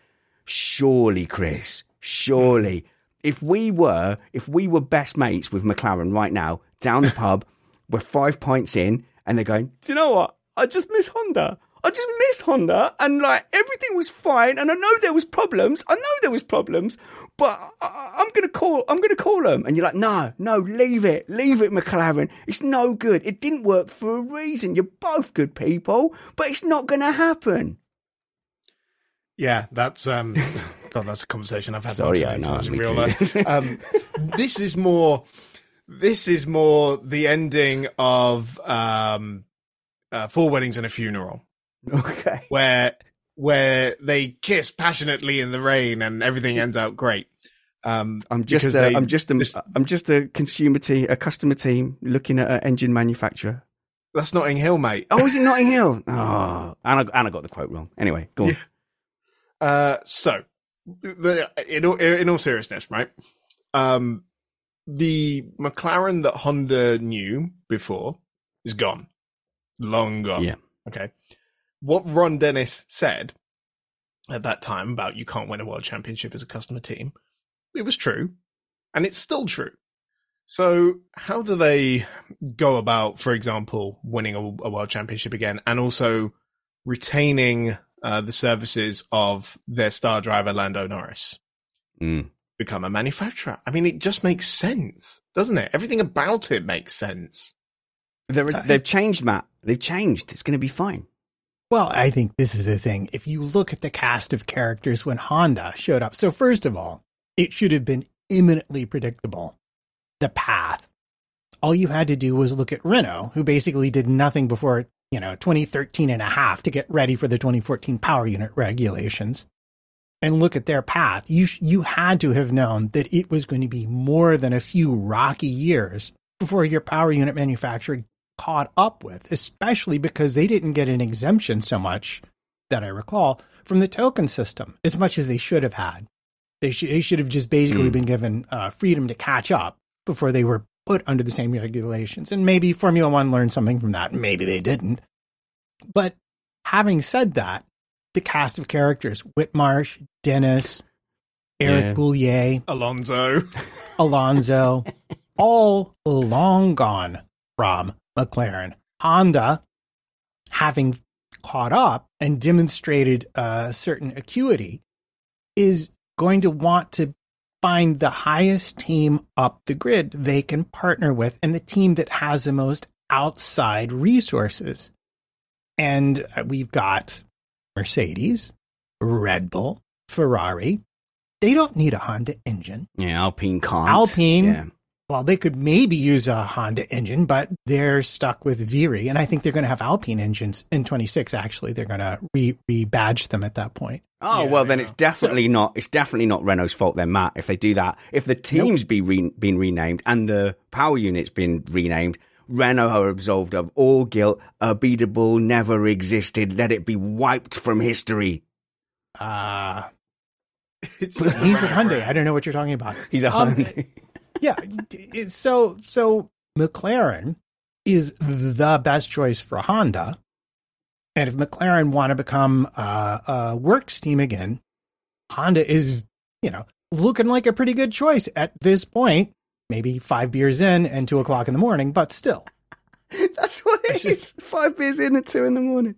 Surely, Chris, surely, if we were if we were best mates with McLaren right now down the pub, we're five points in, and they're going, do you know what? I just miss Honda. I just missed Honda, and like everything was fine. And I know there was problems. I know there was problems, but I, I'm gonna call. I'm gonna call them. And you're like, no, no, leave it, leave it, McLaren. It's no good. It didn't work for a reason. You're both good people, but it's not gonna happen. Yeah, that's um, God, that's a conversation I've had Sorry, I know, in real too. life. Um, this is more, this is more the ending of um, uh, four weddings and a funeral, Okay. where where they kiss passionately in the rain and everything ends out great. Um, I'm just a, I'm just a, just- am just a consumer team, a customer team looking at an engine manufacturer. that's Notting Hill, mate. Oh, is it Notting Hill? Oh, and I, and I got the quote wrong. Anyway, go on. Yeah. Uh, so, the, in, all, in all seriousness, right? Um, the McLaren that Honda knew before is gone, long gone. Yeah. Okay. What Ron Dennis said at that time about you can't win a world championship as a customer team, it was true, and it's still true. So, how do they go about, for example, winning a, a world championship again, and also retaining uh, the services of their star driver Lando Norris? Mm. Become a manufacturer. I mean, it just makes sense, doesn't it? Everything about it makes sense. They're, they've changed, Matt. They've changed. It's going to be fine. Well, I think this is the thing. If you look at the cast of characters when Honda showed up, so first of all, it should have been imminently predictable. The path. All you had to do was look at Renault, who basically did nothing before, you know, 2013 and a half to get ready for the 2014 power unit regulations. And look at their path. You, sh- you had to have known that it was going to be more than a few rocky years before your power unit manufacturer caught up with, especially because they didn't get an exemption so much that I recall from the token system as much as they should have had. They, sh- they should have just basically Mm. been given uh, freedom to catch up before they were put under the same regulations. And maybe Formula One learned something from that. Maybe they didn't. But having said that, the cast of characters Whitmarsh, Dennis, Eric Yeah. Boullier, Alonso. Alonso, all long gone from McLaren. Honda, having caught up and demonstrated a certain acuity, is going to want to find the highest team up the grid they can partner with and the team that has the most outside resources. And uh, we've got Mercedes, Red Bull, Ferrari. They don't need a Honda engine. Yeah, Alpine can't. Alpine. Yeah. Well, they could maybe use a Honda engine, but they're stuck with Viry, and I think they're going to have Alpine engines in 26. Actually, they're going to re rebadge them at that point. Oh Yeah, well, then are. it's definitely not. It's definitely not Renault's fault. Then Matt, if they do that, if the teams be re- been renamed and the power units been renamed, Renault are absolved of all guilt. Unbeatable never existed. Let it be wiped from history. Uh, It's he's a Hyundai. I don't know what you're talking about. He's a Um, Hyundai. Yeah. So so McLaren is the best choice for Honda, and if McLaren want to become uh, a works team again, Honda is you know looking like a pretty good choice at this point. Maybe five beers in and two o'clock in the morning, but still. That's what it is. Five beers in at two in the morning.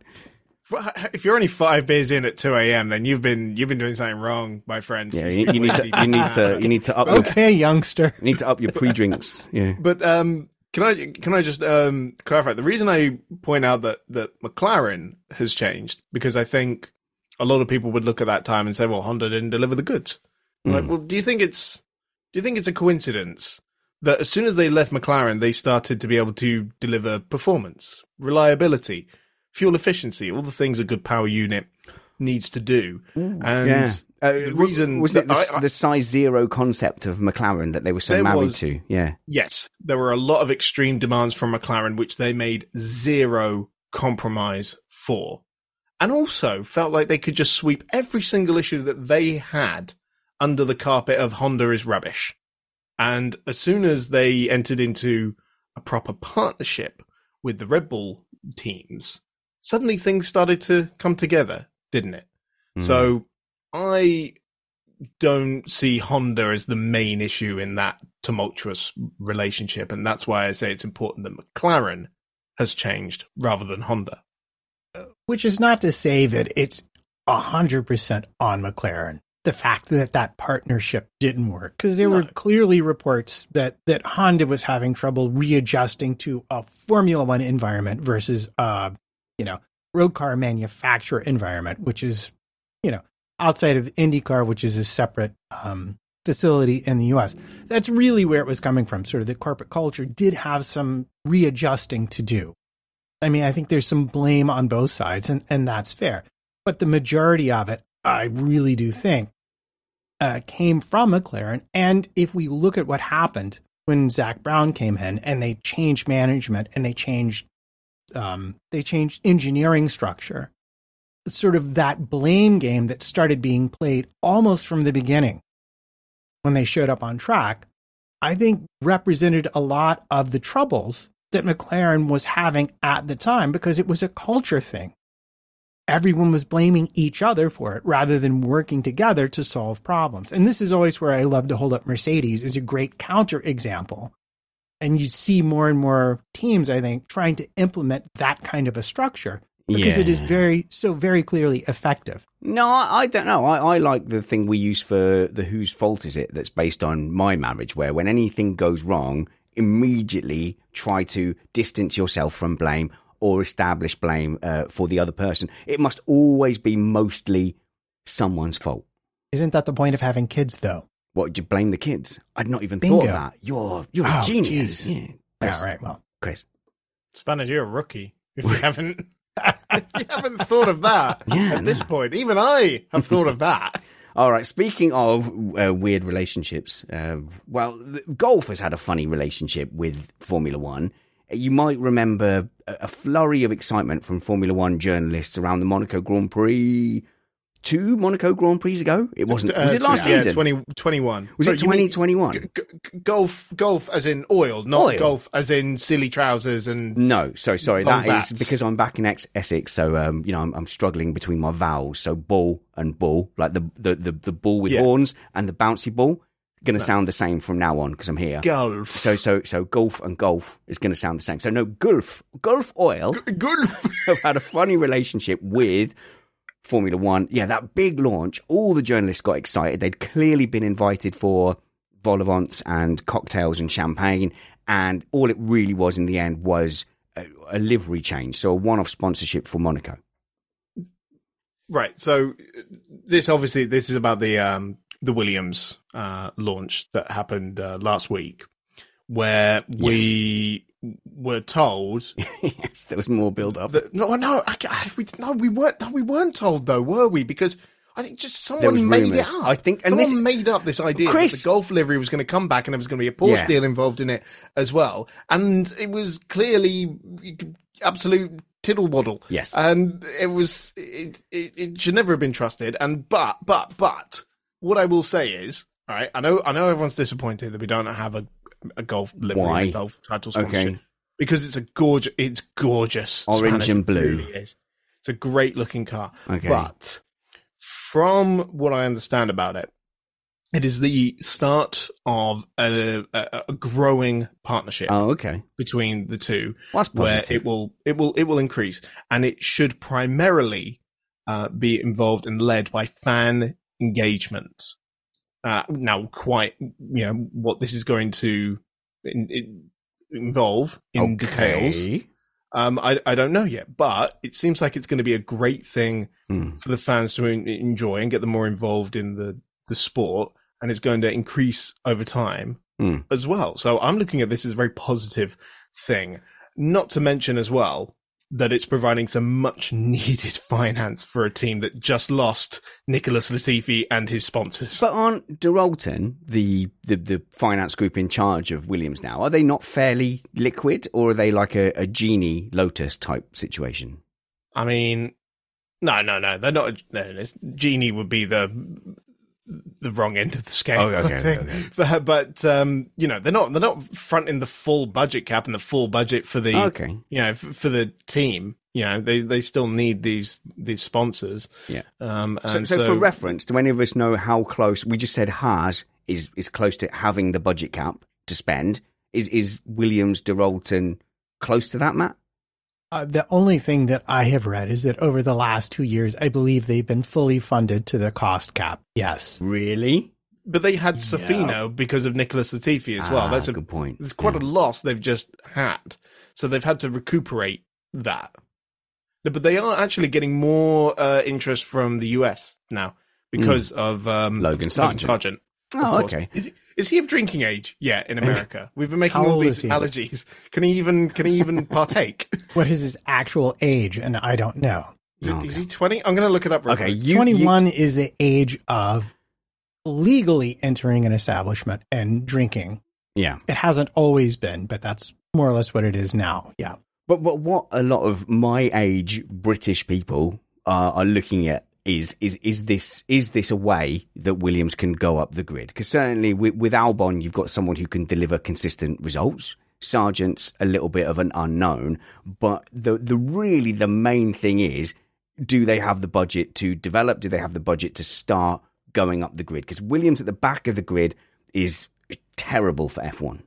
If you're only five beers in at two a.m., then you've been you've been doing something wrong, my friend. Yeah, you, you need to. You need to. You need to up. Your, Okay, youngster. you need to up your pre-drinks. Yeah. But um, can I can I just um, clarify the reason I point out that that McLaren has changed because I think a lot of people would look at that time and say, well, Honda didn't deliver the goods. I'm Like, Mm. well, do you think it's do you think it's a coincidence that as soon as they left McLaren, they started to be able to deliver performance, reliability, fuel efficiency, all the things a good power unit needs to do? And yeah. Uh, the reason was it the, I- the size zero concept of McLaren that they were so married was- to? Yeah. Yes, there were a lot of extreme demands from McLaren, which they made zero compromise for. and also felt like they could just sweep every single issue that they had under the carpet of Honda is rubbish. And as soon as they entered into a proper partnership with the Red Bull teams, suddenly things started to come together, didn't it? Mm. So I don't see Honda as the main issue in that tumultuous relationship. And that's why I say it's important that McLaren has changed rather than Honda. Which is not to say that it's 100% on McLaren. The fact that that partnership didn't work, because there no. were clearly reports that, that Honda was having trouble readjusting to a Formula One environment versus, uh, you know, road car manufacturer environment, which is, you know, outside of IndyCar, which is a separate um, facility in the US. That's really where it was coming from. Sort of the corporate culture did have some readjusting to do. I mean, I think there's some blame on both sides, and, and that's fair. But the majority of it, I really do think, uh, came from McLaren. And if we look at what happened when Zak Brown came in and they changed management and they changed um, they changed engineering structure, sort of that blame game that started being played almost from the beginning when they showed up on track, I think represented a lot of the troubles that McLaren was having at the time because it was a culture thing. Everyone was blaming each other for it rather than working together to solve problems. And this is always where I love to hold up Mercedes as a great counter example. And you see more and more teams, I think, trying to implement that kind of a structure because yeah. it is very so very clearly effective. No, I, I don't know. I, I, like the thing we use for the whose fault is it that's based on my marriage, where when anything goes wrong, immediately try to distance yourself from blame or establish blame uh, for the other person. It must always be mostly someone's fault. Isn't that the point of having kids, though? What, you blame the kids? I'd not even Bingo. thought of that. You're, you're oh, a genius. Yeah. yeah, right. Well, Chris. Spanish, you're a rookie if you haven't you haven't thought of that yeah, at no. this point. Even I have thought of that. All right. Speaking of uh, weird relationships, uh, well, golf has had a funny relationship with Formula One. You might remember a flurry of excitement from Formula One journalists around the Monaco Grand Prix two Monaco Grand Prix ago? It wasn't. Uh, was it last yeah, season? 2021. Was so it 2021? G- g- golf, golf as in oil, not oil. golf as in silly trousers and. No, so sorry. That bats. is because I'm back in ex- Essex, so um, you know I'm, I'm, struggling between my vowels. So ball and bull, like the the the, the ball with yeah. horns and the bouncy ball. Going to no. sound the same from now on because I'm here. Golf. So so so golf and golf is going to sound the same. So no golf, golf Oil. G- Gulf have had a funny relationship with Formula One. Yeah, that big launch, all the journalists got excited. They'd clearly been invited for vol au and cocktails and champagne. And all it really was in the end was a, a livery change. So a one off sponsorship for Monaco. Right. So this obviously, this is about the, um, the Williams uh, launch that happened uh, last week, where we were told. yes, there was more build up. no, no, I, I, we, no, we weren't. No, we weren't told though, were we? Because I think just someone made rumors. it up. I think, and someone this, made up this idea Chris, that the golf livery was going to come back, and there was going to be a Porsche yeah. deal involved in it as well. And it was clearly absolute tiddlewaddle. Yes, and it was. It, it, it should never have been trusted. And but but but what I will say is, all right, I know I know everyone's disappointed that we don't have a a golf livery, Why? Golf title sponsorship. Okay. Because it's a gorgeous, it's gorgeous, orange Spanish, and blue. Really is. It's a great looking car. Okay. But from what I understand about it, it is the start of a, a, a growing partnership. Oh, okay. Between the two, well, where it will it will it will increase, and it should primarily uh, be involved and led by fan engagement. Uh, now, quite, you know, what this is going to in, in, involve in okay. details. Um, I, I don't know yet, but it seems like it's going to be a great thing mm. for the fans to enjoy and get them more involved in the, the sport. And it's going to increase over time mm. as well. So I'm looking at this as a very positive thing. Not to mention as well, that it's providing some much needed finance for a team that just lost Nicholas Latifi and his sponsors. But aren't Dorilton, the, the, the finance group in charge of Williams now, are they not fairly liquid or are they like a, a Genii Lotus type situation? I mean, No, no, no. They're not. No, Genii would be the the wrong end of the scale. Oh, okay, think. okay. But, but um, you know, they're not they're not fronting the full budget cap and the full budget for the Okay. you know f- for the team. You know, they they still need these these sponsors. Yeah. Um, So, and so, for reference, do any of us know how close? We just said Haas is is close to having the budget cap to spend. Is is Williams, Dorilton close to that, Matt? Uh, the only thing that I have read is that over the last two years, I believe they've been fully funded to the cost cap. Yes. Really? but they had Sofina because of Nicholas Latifi as well. Ah, That's a good point. It's quite Yeah. a loss they've just had, so they've had to recuperate that. But they are actually getting more uh, interest from the US now because of um. Logan Sargent. Sargent. Oh, okay. Is, is he of drinking age? Yeah, in America, we've been making How all these allergies. Can he even? Can he even partake? What is his actual age? And I don't know. Is, it- oh, is he twenty? I'm going to look it up. Real Okay, quick. you, 21 is the age of legally entering an establishment and drinking. Yeah. It hasn't always been, but that's more or less what it is now. Yeah. But but what a lot of my age British people are, are looking at is is is this is this a way that Williams can go up the grid? Because certainly with, with Albon, you've got someone who can deliver consistent results. Sargent's a little bit of an unknown, but the the really the main thing is, do they have the budget to develop? Do they have the budget to start going up the grid? Because Williams at the back of the grid is terrible for F one.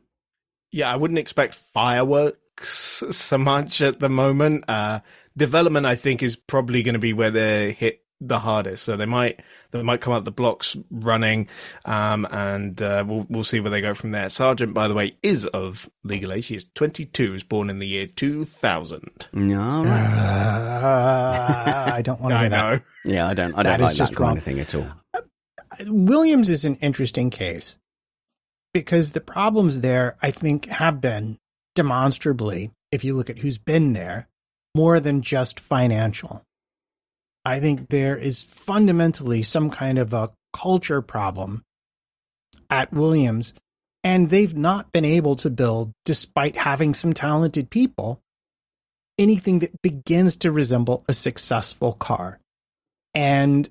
Yeah, I wouldn't expect fireworks so much at the moment. Uh, development, I think, is probably going to be where they hit the hardest. So they might they might come out the blocks running, um, and uh, we'll we'll see where they go from there. Sargent, by the way, is of legal age. He is 22. Was born in the year 2000. No, Uh, I don't want to I hear that. know. yeah, I don't I That don't is like just that kind wrong. of thing at all. Williams is an interesting case because the problems there, I think, have been demonstrably, if you look at who's been there, more than just financial. I think there is fundamentally some kind of a culture problem at Williams, and they've not been able to build, despite having some talented people, anything that begins to resemble a successful car. And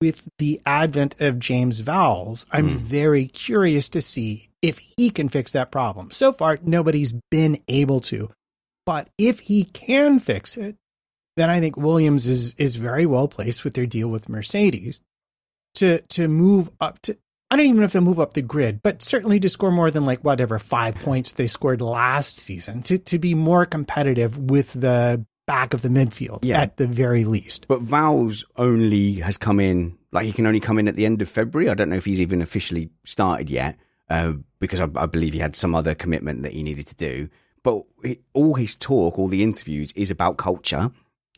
with the advent of James Vowles, I'm Hmm. very curious to see if he can fix that problem. So far, nobody's been able to. But if he can fix it, then I think Williams is is very well placed with their deal with Mercedes to to move up to I don't even know if they'll move up the grid, but certainly to score more than like whatever five points they scored last season to to be more competitive with the back of the midfield Yeah. at the very least. But Vowles only has come in, like he can only come in at the end of February. I don't know if he's even officially started yet, uh, because I, I believe he had some other commitment that he needed to do. But he, all his talk, all the interviews is about culture,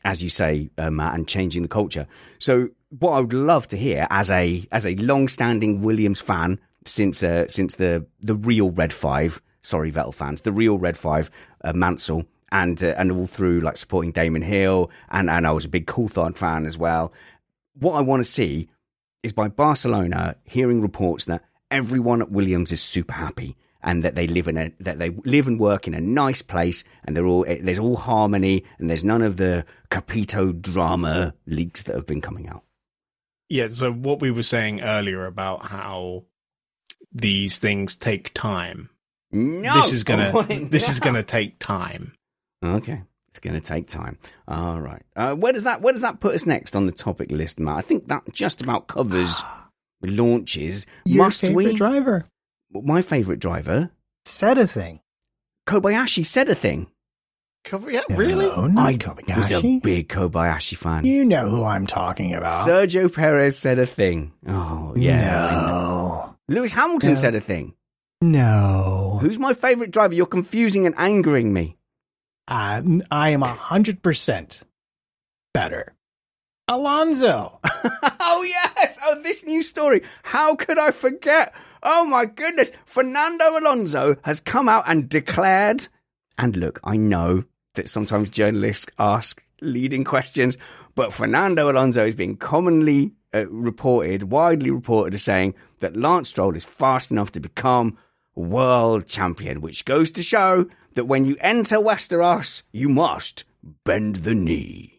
as you say, uh, Matt, and changing the culture. So what I would love to hear as a as a long-standing Williams fan since uh, since the the real Red Five, sorry Vettel fans, the real Red Five, uh, Mansell, and uh, and all through like supporting Damon Hill, and and I was a big Coulthard fan as well. What I want to see is by Barcelona hearing reports that everyone at Williams is super happy and that they live in a that they live and work in a nice place and they're all there's all harmony and there's none of the Capito drama leaks that have been coming out. Yeah. So what we were saying earlier about how these things take time. No, this is gonna this is gonna take time. Okay, it's going to take time. All right. Uh, where does that Where does that put us next on the topic list, Matt? I think that just about covers launches. Your Must favorite we? driver My favorite driver, said a thing. Kobayashi, said a thing. Cover- Yeah, really? No, not I was a big Kobayashi fan. You know who I'm talking about. Sergio Perez said a thing. Oh yeah. No. Lewis Hamilton No. said a thing. No. Who's my favorite driver? You're confusing and angering me. Uh, I am a hundred percent better. Alonso. oh yes! Oh, this new story. How could I forget? Oh my goodness! Fernando Alonso has come out and declared. And look, I know that sometimes journalists ask leading questions, but Fernando Alonso is being commonly uh, reported, widely reported, as saying that Lance Stroll is fast enough to become world champion, which goes to show that when you enter Westeros, you must bend the knee.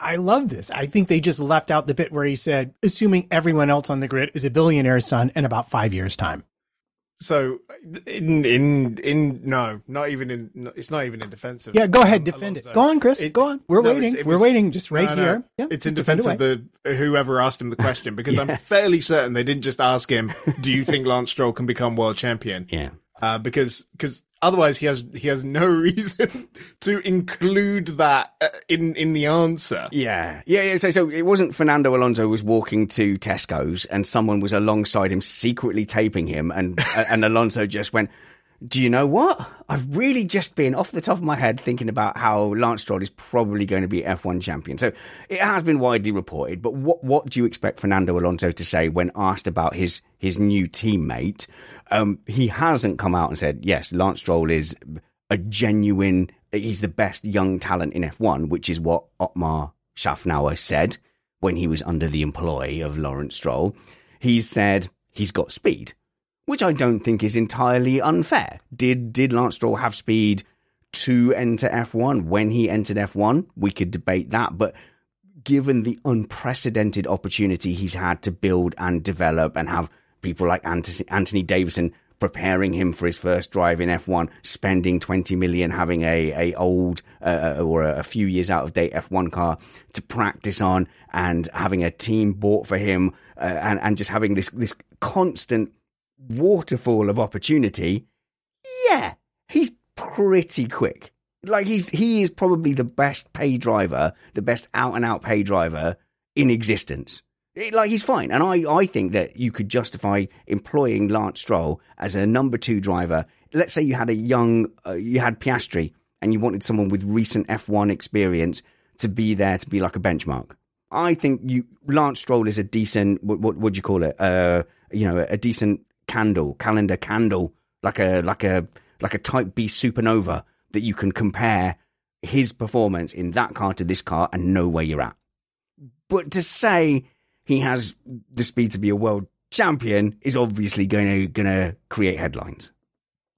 I love this. I think they just left out the bit where he said, assuming everyone else on the grid is a billionaire's son in about five years' time. So in in in no, not even in. It's not even in defense of. Yeah, go ahead, defend Alonso. it. Go on, Chris. It's, go on. We're no, waiting. We're waiting. Just right no, no, here. Yeah, it's in defense of the whoever asked him the question because yes. I'm fairly certain they didn't just ask him, "Do you think Lance Stroll can become world champion?" Yeah. Uh, because because otherwise he has he has no reason to include that uh, in in the answer. Yeah, yeah, yeah. So so it wasn't Fernando Alonso was walking to Tesco's and someone was alongside him secretly taping him, and and Alonso just went. Do you know what? I've really just been off the top of my head thinking about how Lance Stroll is probably going to be F1 champion. So it has been widely reported, but what what do you expect Fernando Alonso to say when asked about his his new teammate? Um, he hasn't come out and said, yes, Lance Stroll is a genuine, he's the best young talent in F1, which is what Otmar Szafnauer said when he was under the employ of Lawrence Stroll. He said he's got speed, which I don't think is entirely unfair. Did, did Lance Stroll have speed to enter F1 when he entered F1? We could debate that, but given the unprecedented opportunity he's had to build and develop and have people like Anthony Davidson preparing him for his first drive in F1, spending 20 million having a, a old uh, uh, or a few years out of date F1 car to practice on and having a team bought for him uh, and, and just having this, this constant waterfall of opportunity. Yeah, he's pretty quick. Like he's, he is probably the best pay driver, the best out and out pay driver in existence. It, like he's fine, and I, I think that you could justify employing Lance Stroll as a number two driver. Let's say you had a young, uh, you had Piastri, and you wanted someone with recent F1 experience to be there to be like a benchmark. I think you Lance Stroll is a decent what what would you call it? Uh, you know, a decent candle, calendar candle, like a like a like a Type B supernova that you can compare his performance in that car to this car and know where you're at. But to say he has the speed to be a world champion is obviously going to going to create headlines.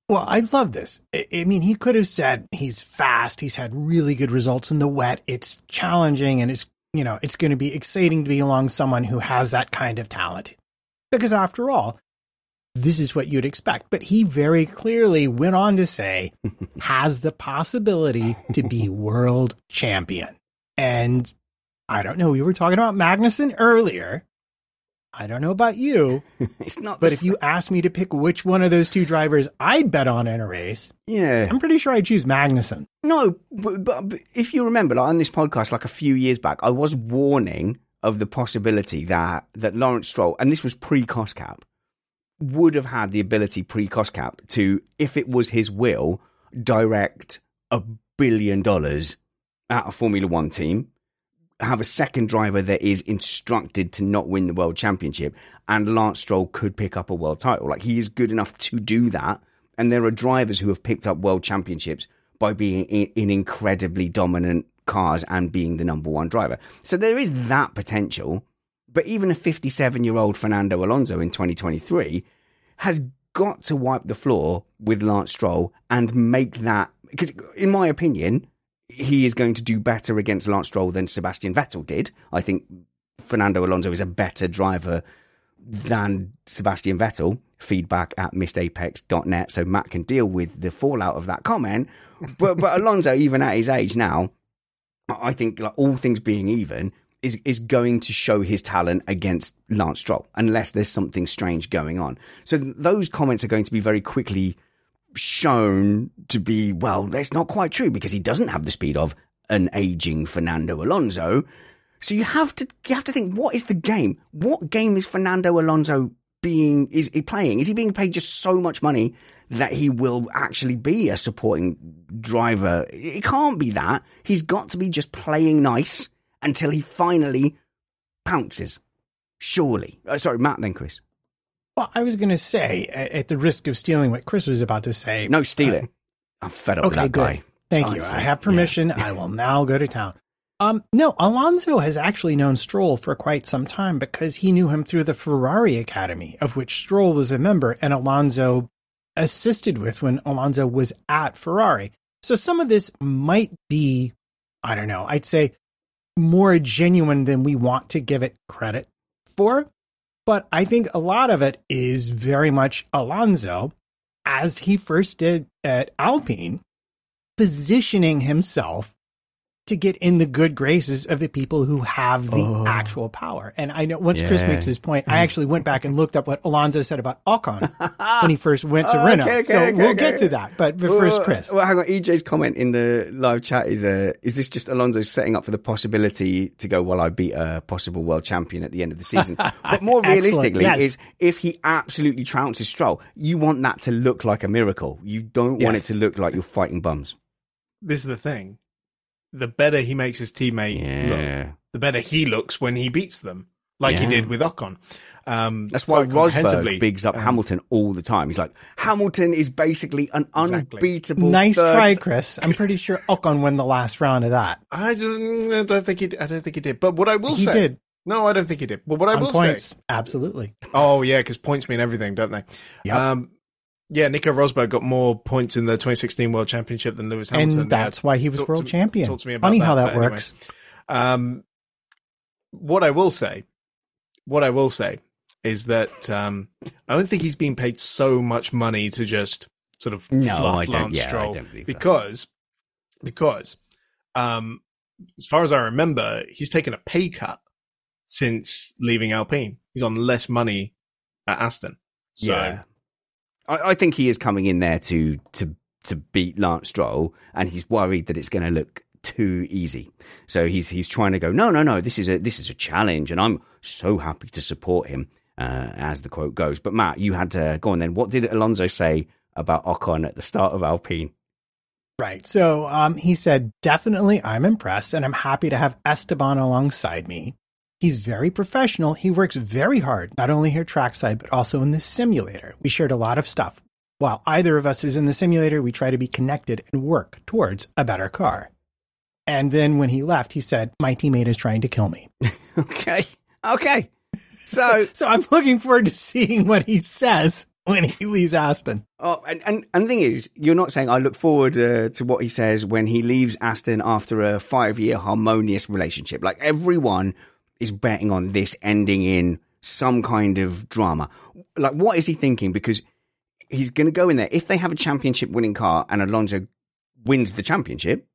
Well, I love this. I mean, he could have said he's fast. He's had really good results in the wet. It's challenging and it's, you know, it's going to be exciting to be along someone who has that kind of talent. Because after all, this is what you'd expect. But he very clearly went on to say, has the possibility to be world champion. And I don't know. We were talking about Magnussen earlier. I don't know about you. it's not. But if you asked me to pick which one of those two drivers I'd bet on in a race, yeah, I'm pretty sure I'd choose Magnussen. No, but, but, but if you remember, like on this podcast, like a few years back, I was warning of the possibility that that Lawrence Stroll, and this was pre cost cap, would have had the ability pre cost cap to, if it was his will, direct a billion dollars at a Formula One team have a second driver that is instructed to not win the world championship, and Lance Stroll could pick up a world title. Like he is good enough to do that. And there are drivers who have picked up world championships by being in, in incredibly dominant cars and being the number one driver. So there is that potential. But even a 57 year old Fernando Alonso in 2023 has got to wipe the floor with Lance Stroll and make that, because in my opinion, he is going to do better against Lance Stroll than Sebastian Vettel did. I think Fernando Alonso is a better driver than Sebastian Vettel. Feedback at missedapex.net so Matt can deal with the fallout of that comment. But but Alonso, even at his age now, I think like all things being even, is is going to show his talent against Lance Stroll unless there's something strange going on. So th- those comments are going to be very quickly shown to be, well, that's not quite true because he doesn't have the speed of an aging Fernando Alonso. So you have to you have to think what is the game? What game is Fernando Alonso being is he playing? Is he being paid just so much money that he will actually be a supporting driver? It can't be that. He's got to be just playing nice until he finally pounces. Surely. Uh, sorry, Matt, then Chris. Well, I was going to say, at the risk of stealing what Chris was about to say. No, steal uh, it. I'm fed up okay, with that good. guy. Thank Honestly. you. I have permission. Yeah. I will now go to town. Um, no, Alonso has actually known Stroll for quite some time because he knew him through the Ferrari Academy, of which Stroll was a member and Alonso assisted with when Alonso was at Ferrari. So some of this might be, I don't know, I'd say more genuine than we want to give it credit for. But I think a lot of it is very much Alonso, as he first did at Alpine, positioning himself to get in the good graces of the people who have the Oh. actual power. And I know once Chris makes his point, I actually went back and looked up what Alonso said about Ocon when he first went to Oh, Renault. okay, okay, so okay, we'll okay. get to that. But, but first, Chris. Well, hang on. EJ's comment in the live chat is: uh, Is this just Alonso setting up for the possibility to go? Well, I beat a possible world champion at the end of the season. but more realistically, yes. is if he absolutely trounces Stroll, you want that to look like a miracle. You don't want it to look like you're fighting bums. This is the thing. The better he makes his teammate Yeah. look, the better he looks when he beats them, like he did with Ocon. Um, That's why quite comprehensively. Rosberg bigs up Um, Hamilton all the time. He's like, Hamilton is basically an Exactly. unbeatable. Nice third- try, Chris. I'm pretty sure Ocon won the last round of that. I don't, I don't think he. I don't think he did. But what I will he say, did no, I don't think he did. But what I on will points. say, Absolutely. oh yeah, because points mean everything, don't they? Yep. Um, yeah, Nico Rosberg got more points in the 2016 World Championship than Lewis Hamilton. and that's why he was talk world to- champion. Talk to me about Funny that, how that but anyway. works. Um, what I will say, what I will say is that um, I don't think he's being paid so much money to just sort of No, fluff I don't- yeah, I don't believe that. because because um, as far as I remember, he's taken a pay cut since leaving Alpine. He's on less money at Aston. So Yeah, I, I think he is coming in there to to to beat Lance Stroll, and he's worried that it's going to look too easy. So he's he's trying to go, no, no, no. This is a this is a challenge, and I'm so happy to support him, uh, as the quote goes. But Matt, you had to go on then. What did Alonso say about Ocon at the start of Alpine? Right. So um, he said, definitely I'm impressed and I'm happy to have Esteban alongside me. He's very professional. He works very hard, not only here trackside, but also in the simulator. We shared a lot of stuff. While either of us is in the simulator, we try to be connected and work towards a better car. And then when he left, he said, My teammate is trying to kill me. Okay, okay. So So I'm looking forward to seeing what he says when he leaves Aston. Oh, and, and, and the thing is, you're not saying I look forward uh, to what he says when he leaves Aston after a five year harmonious relationship. Like everyone is betting on this ending in some kind of drama. Like, what is he thinking? Because he's going to go in there. If they have a championship winning car and Alonso wins the championship,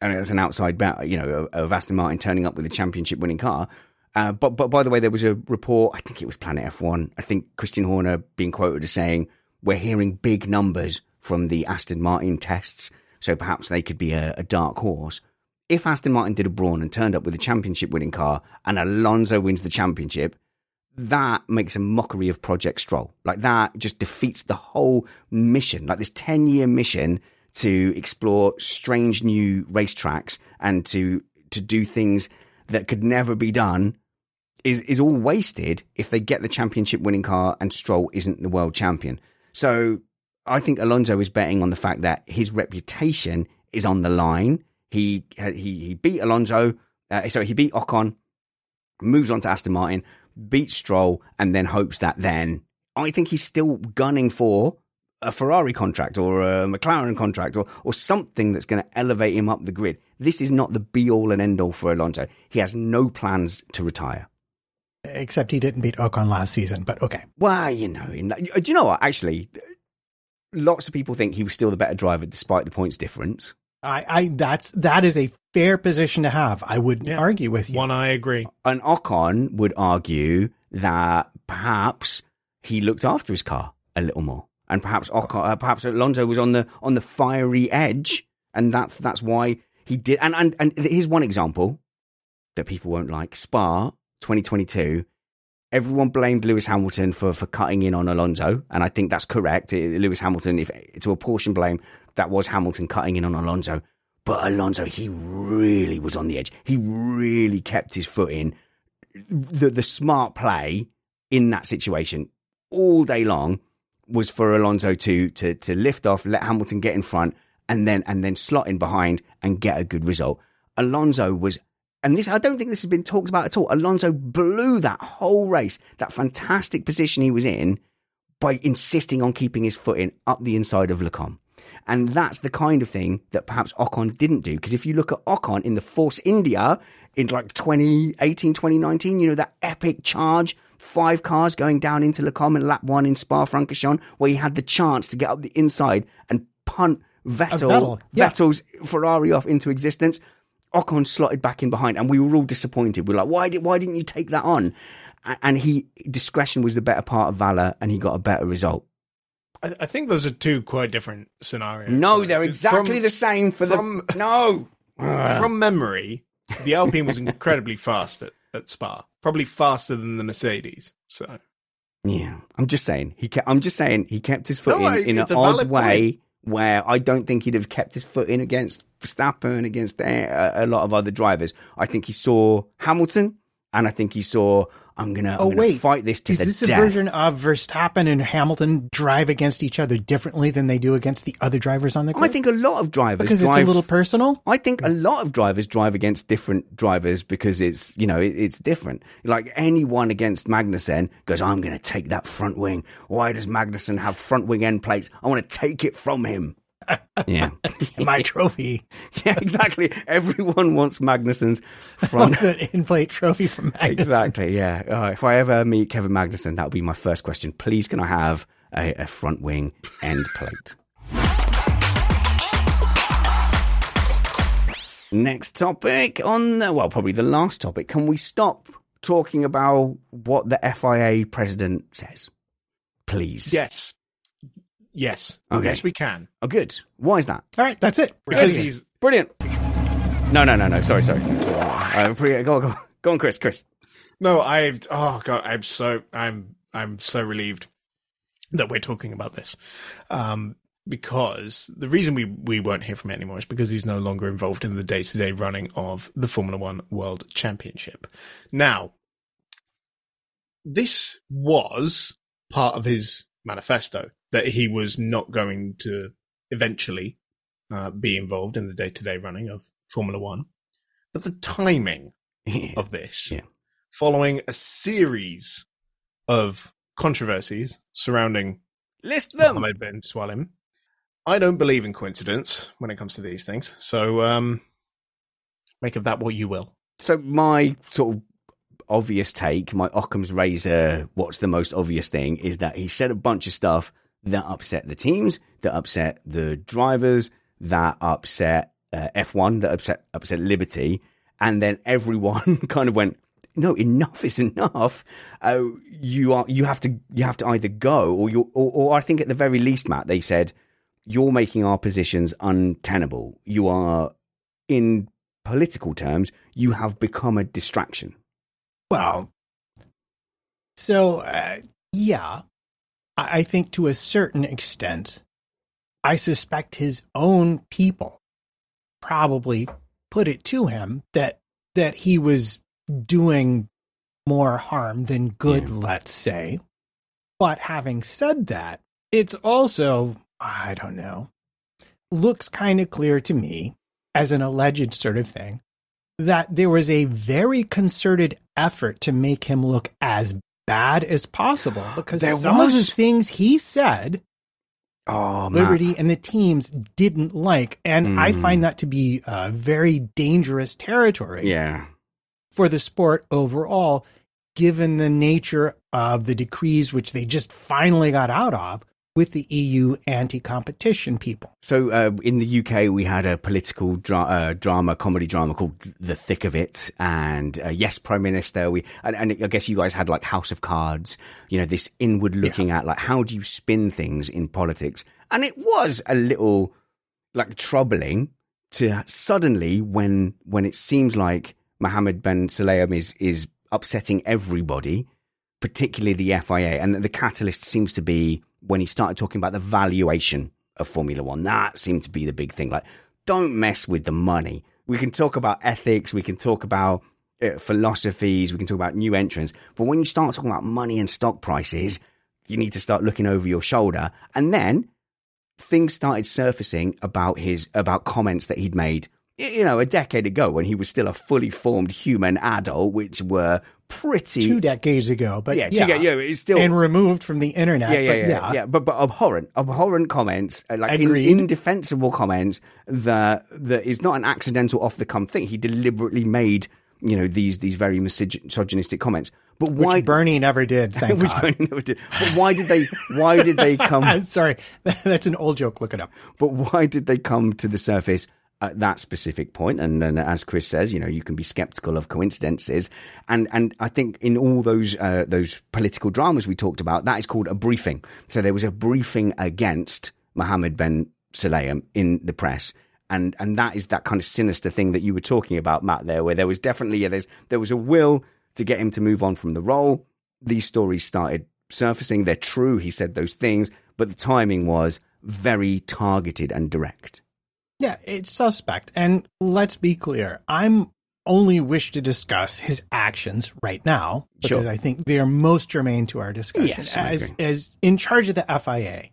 and it's an outside bet, you know, of Aston Martin turning up with a championship winning car. Uh, but but by the way, there was a report. I think it was Planet F1. I think Christian Horner being quoted as saying we're hearing big numbers from the Aston Martin tests, so perhaps they could be a, a dark horse. If Aston Martin did a brawn and turned up with a championship winning car, and Alonso wins the championship, that makes a mockery of Project Stroll. Like that just defeats the whole mission. Like this ten year mission to explore strange new racetracks and to to do things that could never be done is is all wasted if they get the championship winning car and Stroll isn't the world champion. So I think Alonso is betting on the fact that his reputation is on the line. He he he beat Alonso, uh, sorry, he beat Ocon, moves on to Aston Martin, beats Stroll, and then hopes that then I think he's still gunning for a Ferrari contract or a McLaren contract or or something that's going to elevate him up the grid. This is not the be all and end all for Alonso. He has no plans to retire. Except he didn't beat Ocon last season, but okay. Well, you know, in do you know what? Actually, lots of people think he was still the better driver despite the points difference. I, I that's that is a fair position to have. I wouldn't Yeah. argue with you. one I agree. And Ocon would argue that perhaps he looked after his car a little more, and perhaps Ocon, uh, perhaps Alonso was on the on the fiery edge, and that's that's why he did. And and and here's one example that people won't like: Spa 2022. Everyone blamed Lewis Hamilton for, for cutting in on Alonso, and I think that's correct. Eh, Lewis Hamilton, if to apportion blame, that was Hamilton cutting in on Alonso. But Alonso, he really was on the edge. He really kept his foot in. The the smart play in that situation all day long was for Alonso to to to lift off, let Hamilton get in front, and then and then slot in behind and get a good result. Alonso was and this I don't think this has been talked about at all. Alonso blew that whole race, that fantastic position he was in, by insisting on keeping his foot in up the inside of Les Combes. And that's the kind of thing that perhaps Ocon didn't do. Because if you look at Ocon in the Force India, in like 2018, 2019. You know that epic charge, five cars going down into Le in lap one in Spa-Francorchamps, where he had the chance to get up the inside and punt Vettel, Vettel, yeah. Vettel's Ferrari off into existence. Ocon slotted back in behind, and we were all disappointed. We are like, why did why didn't you take that on? And he discretion was the better part of valor, and he got a better result. I, I think those are two quite different scenarios. No, though. they're From- exactly the same for the no. From memory, the Alpine was incredibly fast at, at Spa, probably faster than the Mercedes. So Yeah, I'm just saying he. Kept, I'm just saying he kept his foot No, in in an odd way where I don't think he'd have kept his foot in against Verstappen, against a, lot of other drivers. I think he saw Hamilton, and I think he saw I'm gonna, Oh I'm gonna wait, fight this to is the this death. a version of Verstappen and Hamilton drive against each other differently than they do against the other drivers on the grid? I think a lot of drivers because drive, it's a little personal. I think a lot of drivers drive against different drivers because it's you know it, it's different. Like anyone against Magnussen goes, I'm going to take that front wing. Why does Magnussen have front wing end plates? I want to take it from him. Yeah, My trophy yeah, exactly. Everyone wants Magnussen's front. wants an in-plate trophy from Magnussen. exactly. Yeah. Uh, if I ever meet Kevin Magnussen, that'll be my first question. Please, can I have a, a front wing end plate? Next topic on the, well, probably the last topic. Can we stop talking about what the FIA president says? Please. yes, yes, Okay. yes, we can Oh, good. Why is that? All right, that's it. Because he's Brilliant. No, no, no, no. Sorry, sorry. Uh, pre- go, on, go, on. go on, Chris. Chris. No, I've oh god, I'm so I'm I'm so relieved that we're talking about this. Um because the reason we, we won't hear from him anymore is because he's no longer involved in the day to day running of the Formula One World Championship. Now, this was part of his manifesto that he was not going to eventually uh, be involved in the day to day running of Formula One. But the timing of this Yeah. following a series of controversies surrounding List them. Mohammed bin Sulayem. I don't believe in coincidence when it comes to these things. So um make of that what you will. So my sort of obvious take, my Occam's razor, what's the most obvious thing is that he said a bunch of stuff that upset the teams, that upset the drivers, that upset uh, F1, that upset upset Liberty, and then everyone kind of went, no, enough is enough. Uh, you are you have to you have to either go or you or, or I think at the very least, Matt, they said you're making our positions untenable. You are in political terms, you have become a distraction. Well, so uh, yeah, I, think to a certain extent, I suspect his own people probably put it to him that that he was doing more harm than good, let's say. But having said that, it's also I don't know, looks kind of clear to me as an alleged sort of thing that there was a very concerted effort to make him look as bad as possible because There some of the things he said Oh, Liberty and the teams didn't like. And I Mm. find that to be a very dangerous territory Yeah. for the sport overall, given the nature of the decrees which they just finally got out of with the EU anti competition people. So uh, in the UK, we had a political dra- uh, drama, comedy drama called The Thick of It, and uh, yes, Prime Minister. We and, and I guess you guys had like House of Cards. You know, this inward looking at like how do you spin things in politics, and it was a little like troubling to suddenly when when it seems like Mohammed bin Sulayem is is upsetting everybody, particularly the FIA, and the catalyst seems to be when he started talking about the valuation of Formula One. That seemed to be the big thing. Like, don't mess with the money. We can talk about ethics, we can talk about uh, philosophies, we can talk about new entrants, but when you start talking about money and stock prices, you need to start looking over your shoulder. And then things started surfacing about his about comments that he'd made you know a decade ago when he was still a fully formed human adult which were pretty Two decades ago, but yeah, yeah, yeah, yeah, it's still and removed from the internet. yeah, yeah, but yeah, yeah, yeah, But but abhorrent, abhorrent comments, uh, like in, indefensible comments that that is not an accidental off the come thing. He deliberately made you know these these very misogynistic comments. But why Which Bernie never did. Thank which God. Bernie never did. But why did they? Why did they come? Sorry, that's an old joke. Look it up. But why did they come to the surface at that specific point? And then, as Chris says, you know, you can be skeptical of coincidences. And and I think in all those uh, those political dramas we talked about, that is called a briefing. So there was a briefing against Mohammed bin Sulayem in the press. And and that is that kind of sinister thing that you were talking about, Matt. There, where there was definitely yeah, there's there was a will to get him to move on from the role. These stories started surfacing. They're true. He said those things, but the timing was very targeted and direct. Yeah, it's suspect. And let's be clear, I'm only wish to discuss his actions right now because Sure. I think they are most germane to our discussion. Yes, as as in charge of the FIA,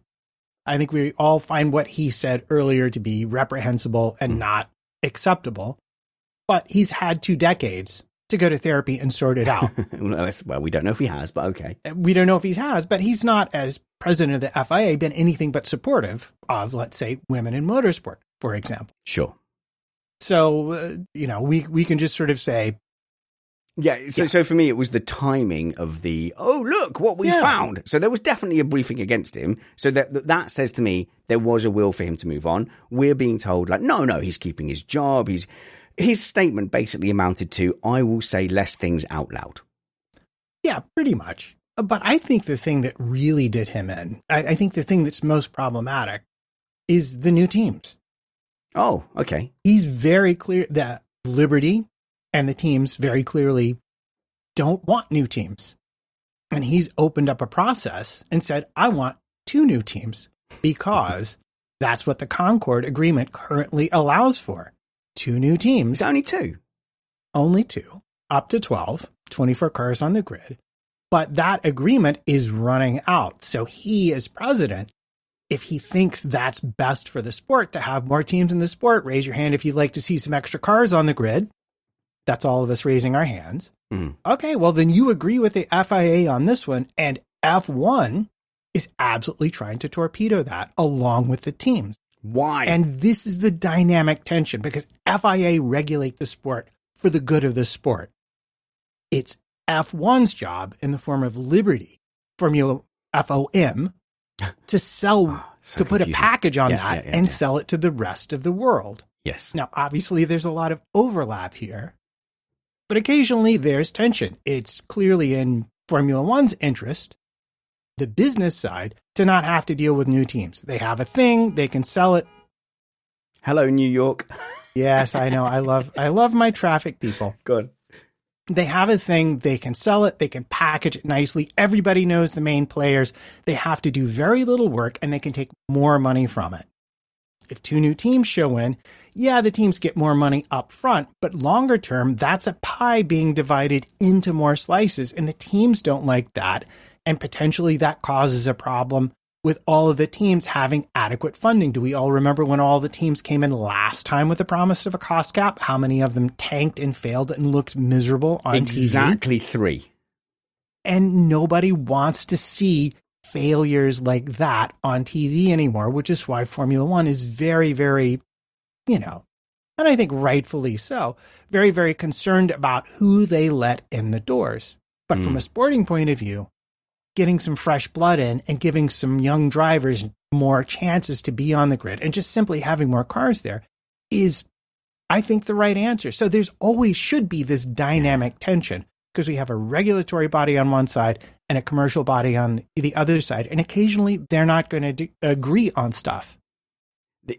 I think we all find what he said earlier to be reprehensible and hmm. not acceptable. But he's had two decades to go to therapy and sort it out. well, well, we don't know if he has, but okay. Uh, we don't know if he has, but he's not, as president of the FIA, been anything but supportive of, let's say, women in motorsport, for example. Sure. So, uh, you know, we, we can just sort of say, Yeah, so, so for me, it was the timing of the, oh, look what we Yeah. found. So there was definitely a briefing against him. So that, that that says to me there was a will for him to move on. We're being told, like, no, no, he's keeping his job. He's His statement basically amounted to, I will say less things out loud. yeah, pretty much. But I think the thing that really did him in, I, I think the thing that's most problematic is the new teams. Oh, okay. He's very clear that Liberty and the teams very clearly don't want new teams. And he's opened up a process and said, I want two new teams because that's what the Concord Agreement currently allows for. Two new teams, It's only two. only two, up to 12, 24 cars on the grid. But that agreement is running out. So he, as president, if he thinks that's best for the sport to have more teams in the sport, raise your hand if you'd like to see some extra cars on the grid. That's all of us raising our hands. Mhm. Okay, well, then you agree with the FIA on this one, and F1 is absolutely trying to torpedo that along with the teams. Why? And this is the dynamic tension because FIA regulate the sport for the good of the sport. It's F1's job in the form of Liberty, Formula FOM, to sell, ah, So to put a package on Yeah, that yeah, yeah, and sell it to the rest of the world. yes. Now, obviously, there's a lot of overlap here, but occasionally there's tension. It's clearly in Formula One's interest, the business side, to not have to deal with new teams. They have a thing, they can sell it. Hello, New York. Yes, I know. I love I love my traffic people. Good. They have a thing, they can sell it, they can package it nicely. Everybody knows the main players. They have to do very little work and they can take more money from it. If two new teams show in, yeah, the teams get more money up front, but longer term, that's a pie being divided into more slices, and the teams don't like that. And potentially that causes a problem with all of the teams having adequate funding. Do we all remember when all the teams came in last time with the promise of a cost cap? How many of them tanked and failed and looked miserable on TV? Exactly three. And nobody wants to see failures like that on TV anymore, which is why Formula One is very, very, you know, and I think rightfully so, very, very concerned about who they let in the doors. But from Mm. a sporting point of view, getting some fresh blood in and giving some young drivers more chances to be on the grid and just simply having more cars there is, I think, the right answer. So there's always should be this dynamic tension because we have a regulatory body on one side and a commercial body on the other side. And occasionally they're not going to agree on stuff.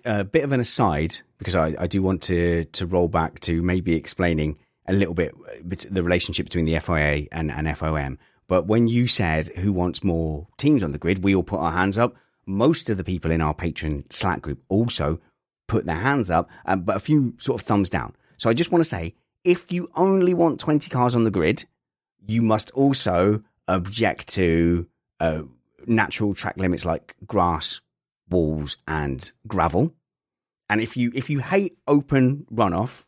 a bit of an aside because I, I do want to to roll back to maybe explaining a little bit uh, the relationship between the FIA and, and FOM. But when you said who wants more teams on the grid, we all put our hands up. Most of the people in our patron Slack group also put their hands up, um, but a few sort of thumbs down. So I just want to say, if you only want 20 cars on the grid, you must also object to uh, natural track limits like grass, walls, and gravel. And if you if you hate open runoff,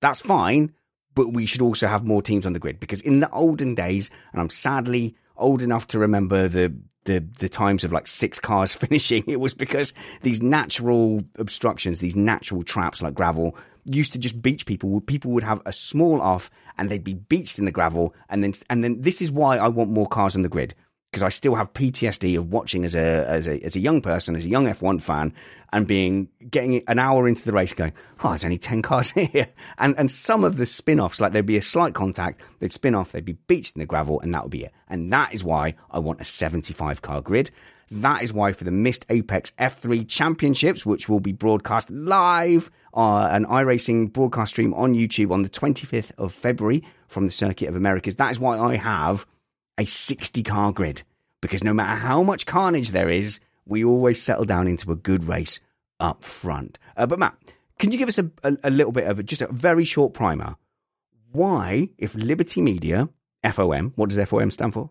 that's fine. But we should also have more teams on the grid because in the olden days, and I'm sadly old enough to remember the the the times of like six cars finishing. It was because these natural obstructions, these natural traps like gravel, used to just beach people. People would have a small off and they'd be beached in the gravel, and then and then this is why I want more cars on the grid because I still have PTSD of watching as a as a as a young person, as a young F1 fan, and being getting an hour into the race, going, "Oh, there's only ten cars here," and and some of the spin-offs, like there'd be a slight contact, they'd spin off, they'd be beached in the gravel, and that would be it. And that is why I want a 75 car grid. That is why for the Missed Apex F3 Championships, which will be broadcast live on an iRacing broadcast stream on YouTube on the 25th of February from the Circuit of Americas, that is why I have a 60 car grid because no matter how much carnage there is, we always settle down into a good race up front. Uh, but Matt, can you give us a, a, a little bit of a, just a very short primer? Why, if Liberty Media, FOM, what does FOM stand for?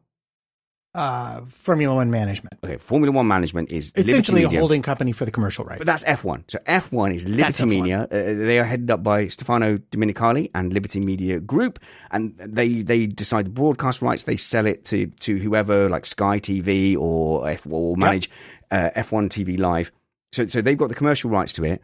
Uh, Formula One management. Okay, Formula One management is essentially Liberty a holding company for the commercial rights. But that's F1. So F1 is Liberty That's F1. Media. Uh, they are headed up by Stefano Domenicali and Liberty Media Group, and they they decide the broadcast rights. They sell it to to whoever, like Sky TV or F or manage uh, F1 TV Live. So so they've got the commercial rights to it.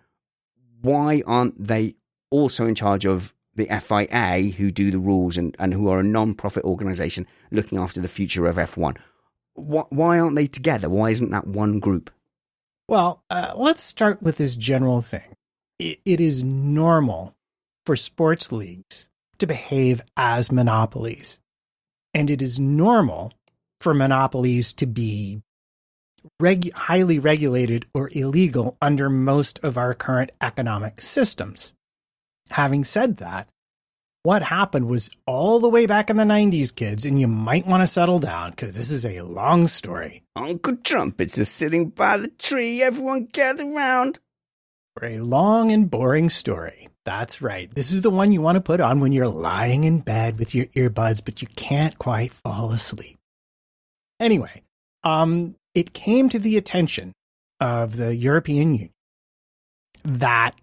Why aren't they also in charge of the FIA, who do the rules and, and who are a non-profit organisation looking after the future of F1? Why, why aren't they together? Why isn't that one group? Well, uh, let's start with this general thing. It, it is normal for sports leagues to behave as monopolies. And it is normal for monopolies to be reg- highly regulated or illegal under most of our current economic systems. Having said that, what happened was all the way back in the 90s, kids, and you might want to settle down because this is a long story. Uncle Trumpets is sitting by the tree. Everyone gather round. For a long and boring story. That's right. This is the one you want to put on when you're lying in bed with your earbuds, but you can't quite fall asleep. Anyway, um, it came to the attention of the European Union that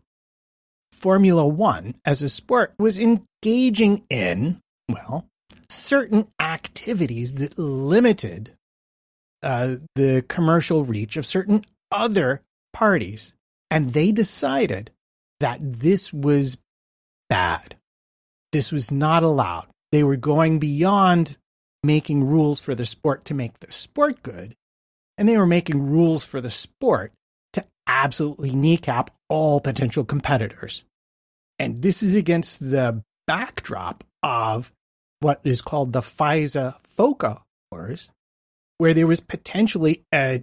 Formula One as a sport was engaging in, well, certain activities that limited uh, the commercial reach of certain other parties. And they decided that this was bad. This was not allowed. They were going beyond making rules for the sport to make the sport good, and they were making rules for the sport to absolutely kneecap all potential competitors. And this is against the backdrop of what is called the FISA FOCA wars, where there was potentially a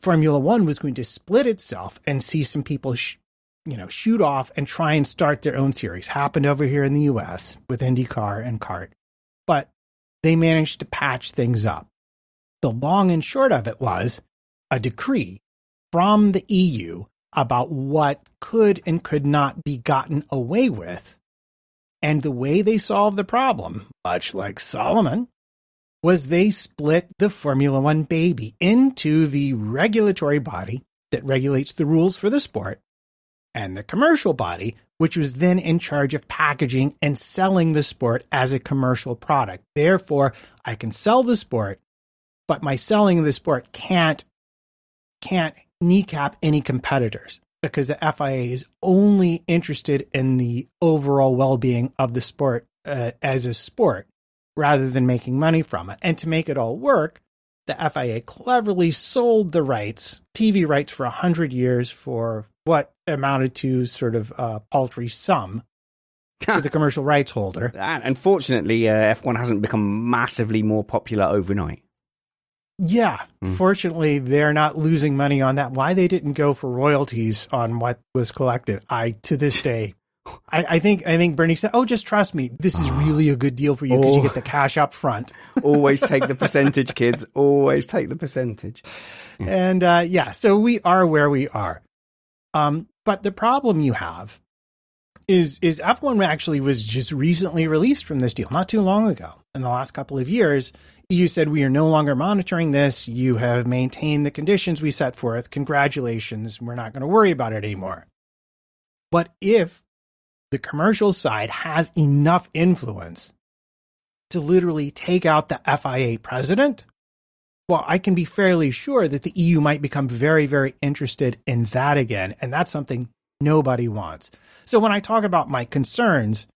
Formula One was going to split itself and see some people, sh- you know, shoot off and try and start their own series. Happened over here in the U.S. with IndyCar and CART, but they managed to patch things up. The long and short of it was a decree from the EU about what could and could not be gotten away with. And the way they solved the problem, much like Solomon, was they split the Formula One baby into the regulatory body that regulates the rules for the sport and the commercial body, which was then in charge of packaging and selling the sport as a commercial product. Therefore, I can sell the sport, but my selling of the sport can't can't kneecap any competitors because the FIA is only interested in the overall well-being of the sport uh, as a sport rather than making money from it. And to make it all work, the FIA cleverly sold the rights, TV rights for 100 years for what amounted to sort of a paltry sum to the commercial rights holder. And unfortunately, uh, F1 hasn't become massively more popular overnight. Yeah, Mm. fortunately, they're not losing money on that. Why they didn't go for royalties on what was collected, I to this day, I, I think I think Bernie said, "Oh, just trust me. This is really a good deal for you because you Oh. get the cash up front." Always take the percentage, kids. Always take the percentage. And uh, yeah, so we are where we are. Um, but the problem you have is is F1 actually was just recently released from this deal, not too long ago. In the last couple of years, EU said we are no longer monitoring this. You have maintained the conditions we set forth. Congratulations. We're not going to worry about it anymore. But if the commercial side has enough influence to literally take out the FIA president, well, I can be fairly sure that the EU might become very, very interested in that again. And that's something nobody wants. So when I talk about my concerns,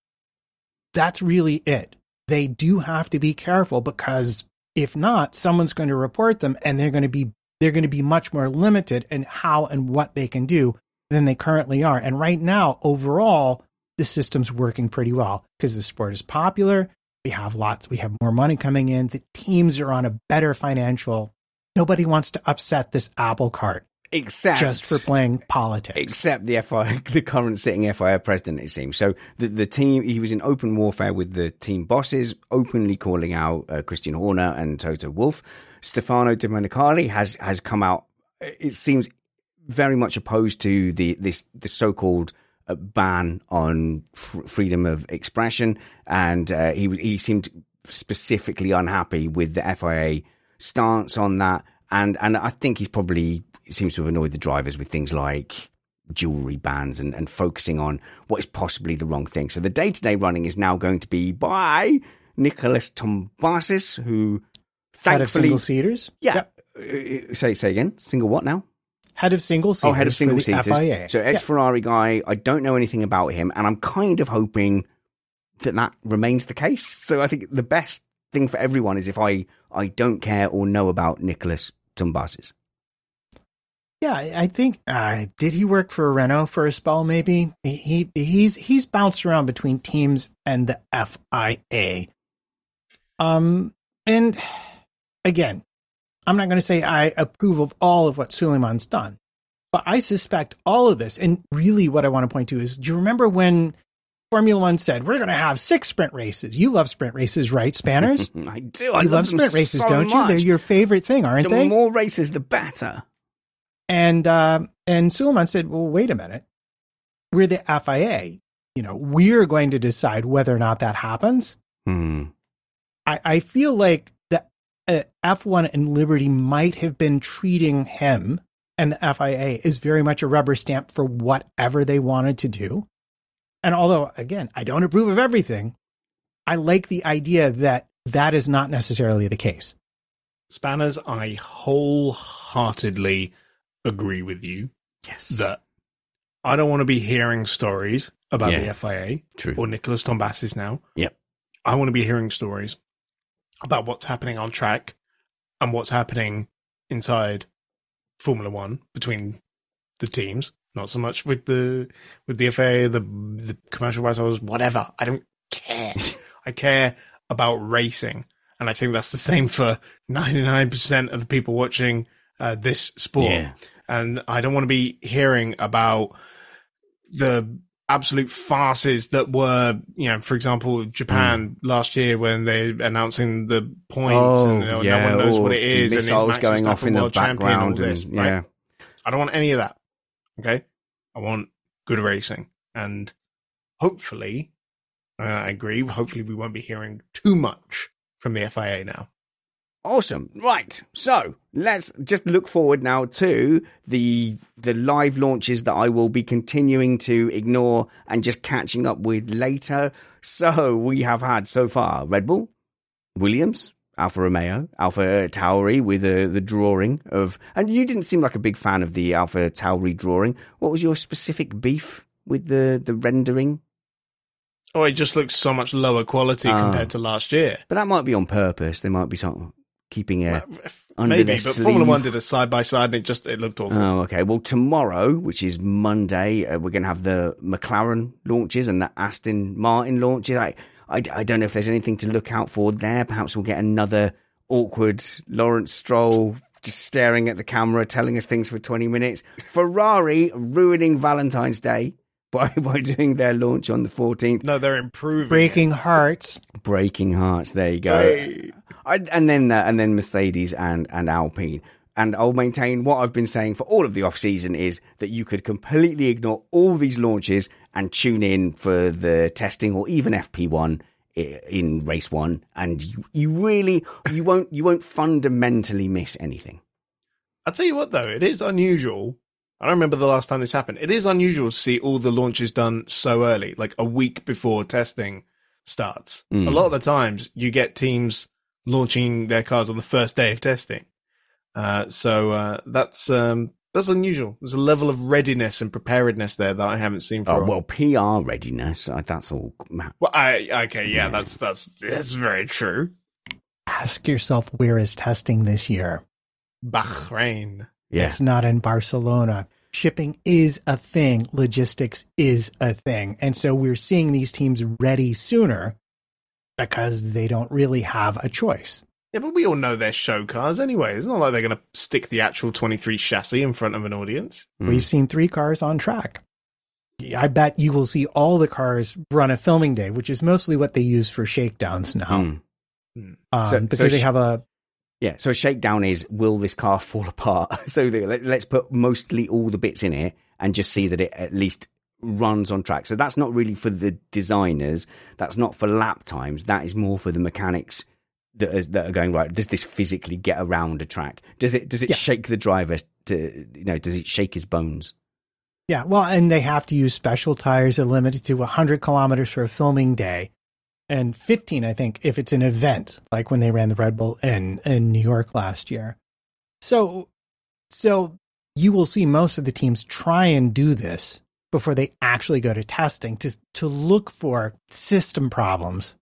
that's really it. They do have to be careful because if not, someone's going to report them and they're going to be they're going to be much more limited in how and what they can do than they currently are. And right now, overall, the system's working pretty well because the sport is popular. We have lots, we have more money coming in. The teams are on a better financial. Nobody wants to upset this apple cart except just for playing politics. Except the FI, the current sitting FIA president, it seems. So the the team, he was in open warfare with the team bosses, openly calling out uh, Christian Horner and Toto Wolff. Stefano Domenicali has has come out. It seems very much opposed to the this the so called uh, ban on f- freedom of expression, and uh, he he seemed specifically unhappy with the FIA stance on that, and and I think he's probably seems to have annoyed the drivers with things like jewelry bans and, and focusing on what is possibly the wrong thing. So the day to day running is now going to be by Nicholas Tombazis, who thankfully head of single seaters. Yeah. Yep. Uh, say say again. Single what now? head of single seaters. Oh, head of single seaters. FIA. So ex Ferrari yeah. guy. I don't know anything about him, and I'm kind of hoping that that remains the case. So I think the best thing for everyone is if I I don't care or know about Nicholas Tombazis. Yeah, I think uh, did he work for Renault for a spell? Maybe he he's he's bounced around between teams and the FIA. Um, and again, I'm not going to say I approve of all of what Suleiman's done, but I suspect all of this. And really, what I want to point to is do you remember when Formula One said, we're going to have six sprint races? You love sprint races, right, Spanners? I do. I you love, love sprint races, so don't much. you? They're your favorite thing, aren't the they? more races, the better. And, uh, and Suleiman said, well, wait a minute. We're the FIA. You know, we're going to decide whether or not that happens. Hmm. I, I feel like uh, F1 and Liberty might have been treating him and the FIA as very much a rubber stamp for whatever they wanted to do. And although, again, I don't approve of everything, I like the idea that that is not necessarily the case. Spanners, I wholeheartedly agree with you. Yes. That I don't want to be hearing stories about Yeah. the FIA True. or Nicholas Tombazis now. Yep. I want to be hearing stories about what's happening on track and what's happening inside Formula One between the teams. Not so much with the with the FA, the the commercial rights holders, whatever. I don't care. I care about racing, and I think that's the same for ninety nine percent of the people watching uh, this sport. Yeah. And I don't want to be hearing about the absolute farces that were, you know, for example, Japan last year when they announcing the points Oh, and you know, yeah. no one knows what it is and is Missiles Max going off in the world champion, all background. this, and, right? yeah. I don't want any of that. Okay, I want good racing, and hopefully, uh, I agree. Hopefully, we won't be hearing too much from the FIA now. Awesome. Right. So let's just look forward now to the the live launches that I will be continuing to ignore and just catching up with later. So we have had so far Red Bull, Williams, Alfa Romeo, Alpha Tauri with uh, the drawing of, and you didn't seem like a big fan of the Alpha Tauri drawing. What was your specific beef with the the rendering? Oh, it just looks so much lower quality Ah. compared to last year. But that might be on purpose. There might be of keeping a. Well, Maybe, but Formula One did a side by side, and it just it looked awful. Oh, okay. Well, tomorrow, which is Monday, uh, we're going to have the McLaren launches and the Aston Martin launches. I, I, I don't know if there's anything to look out for there. Perhaps we'll get another awkward Lawrence Stroll just staring at the camera, telling us things for 20 minutes. Ferrari ruining Valentine's Day by, by doing their launch on the 14th. No, they're improving. Breaking hearts. Breaking hearts. There you go. Hey. I, and then uh, and then Mercedes and and Alpine. And I'll maintain what I've been saying for all of the off season is that you could completely ignore all these launches and tune in for the testing or even FP1 in race one, and you, you really you won't you won't fundamentally miss anything. I'll tell you what, though, it is unusual. I don't remember the last time this happened. It is unusual to see all the launches done so early, like a week before testing starts. Mm. A lot of the times, you get teams launching their cars on the first day of testing. Uh, so uh, that's um, that's unusual. There's a level of readiness and preparedness there that I haven't seen for. Oh well, PR readiness. uh, That's all. Well, I okay, yeah, that's that's that's very true. Ask yourself where is testing this year? Bahrain. Yeah. It's not in Barcelona. Shipping is a thing. Logistics is a thing. And so we're seeing these teams ready sooner because they don't really have a choice. Yeah, but we all know they're show cars anyway. It's not like they're going to stick the actual 23 chassis in front of an audience. Mm. We've seen three cars on track. I bet you will see all the cars run a filming day, which is mostly what they use for shakedowns now. Mm. Um, So- because so they have a Yeah, so shakedown is will this car fall apart? So the, let, let's put mostly all the bits in it and just see that it at least runs on track. So that's not really for the designers. That's not for lap times. That is more for the mechanics that are, that are going right. Does this physically get around a track? Does it does it Yeah. shake the driver to you know? Does it shake his bones? Yeah, well, and they have to use special tires that are limited to 100 kilometers for a filming day, and 15, I think, if it's an event like when they ran the Red Bull in in New York last year. So, so you will see most of the teams try and do this before they actually go to testing to to look for system problems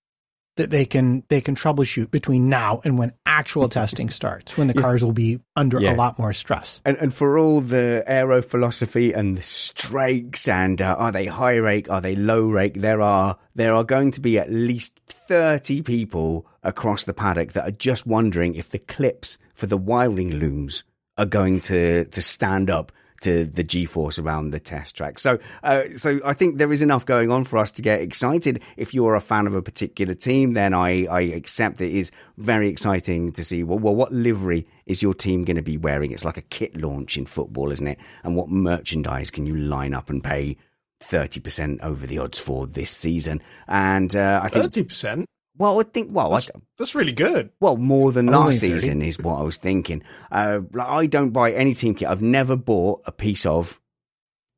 that they can they can troubleshoot between now and when actual testing starts, when the cars will be under Yeah. a lot more stress. And, and for all the aero philosophy and the strakes and uh, are they high rake, are they low rake? There are there are going to be at least thirty people across the paddock that are just wondering if the clips for the wiring looms are going to to stand up to the G-force around the test track. So, uh, so I think there is enough going on for us to get excited. If you're a fan of a particular team, then I, I accept it is very exciting to see. Well, well, what livery is your team going to be wearing? It's like a kit launch in football, isn't it? And what merchandise can you line up and pay? 30% over the odds for this season. And uh, I think, 30%? Well, I think, well, I, That's, that's really good. well, more than last 30. season is what I was thinking. Uh, like, I don't buy any team kit. I've never bought a piece of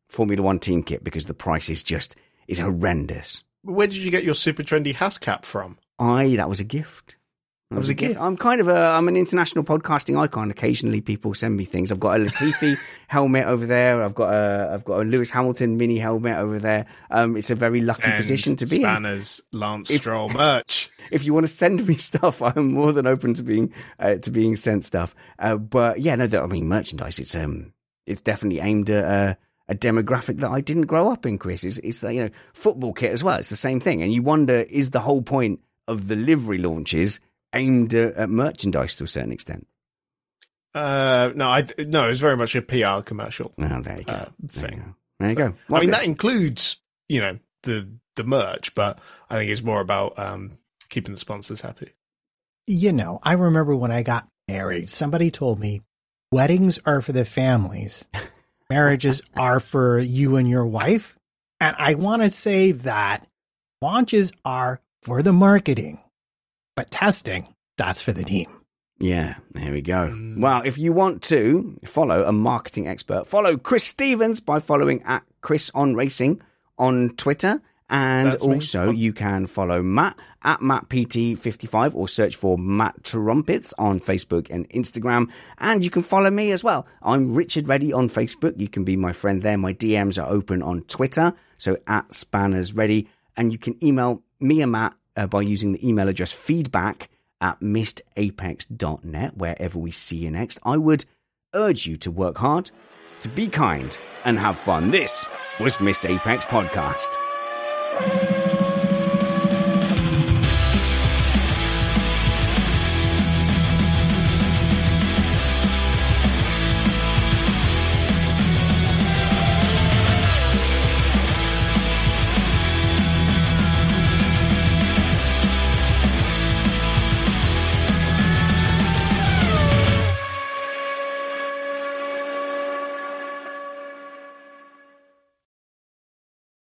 Formula One team kit because the price is just is horrendous. Where did you get your super trendy Haas cap from? I that was a gift. That was a gift. I'm kind of a I'm an international podcasting icon. Occasionally, people send me things. I've got a Latifi helmet over there. I've got a I've got a Lewis Hamilton mini helmet over there. Um, it's a very lucky And position to be in. Spanners, Lance If- Stroll merch. if you want to send me stuff, I'm more than open to being uh, to being sent stuff. Uh, but yeah, no, I mean merchandise. It's um, it's definitely aimed at uh, a demographic that I didn't grow up in. Chris, it's it's the you know football kit as well. It's the same thing, and you wonder is the whole point of the livery launches aimed at, at merchandise to a certain extent? Uh, no, I no, it's very much a PR commercial. Oh, there you go. Uh, there you go. There you go. I mean, that includes you know the the merch, but I think it's more about um keeping the sponsors happy. You know, I remember when I got married, somebody told me weddings are for the families, marriages are for you and your wife. And I want to say that launches are for the marketing, but testing, that's for the team. Yeah, there we go. Mm. Well, if you want to follow a marketing expert, follow Chris Stevens by following at Chris on Racing on Twitter. And That's me. also, you can follow Matt at MattPT55 or search for Matt Trumpets on Facebook and Instagram. And you can follow me as well. I'm Richard Ready on Facebook. You can be my friend there. My DMs are open on Twitter. So at Spanners Ready. And you can email me and Matt uh, by using the email address feedback at missedapex.net, wherever we see you next. I would urge you to work hard, to be kind, and have fun. This was Missed Apex Podcast.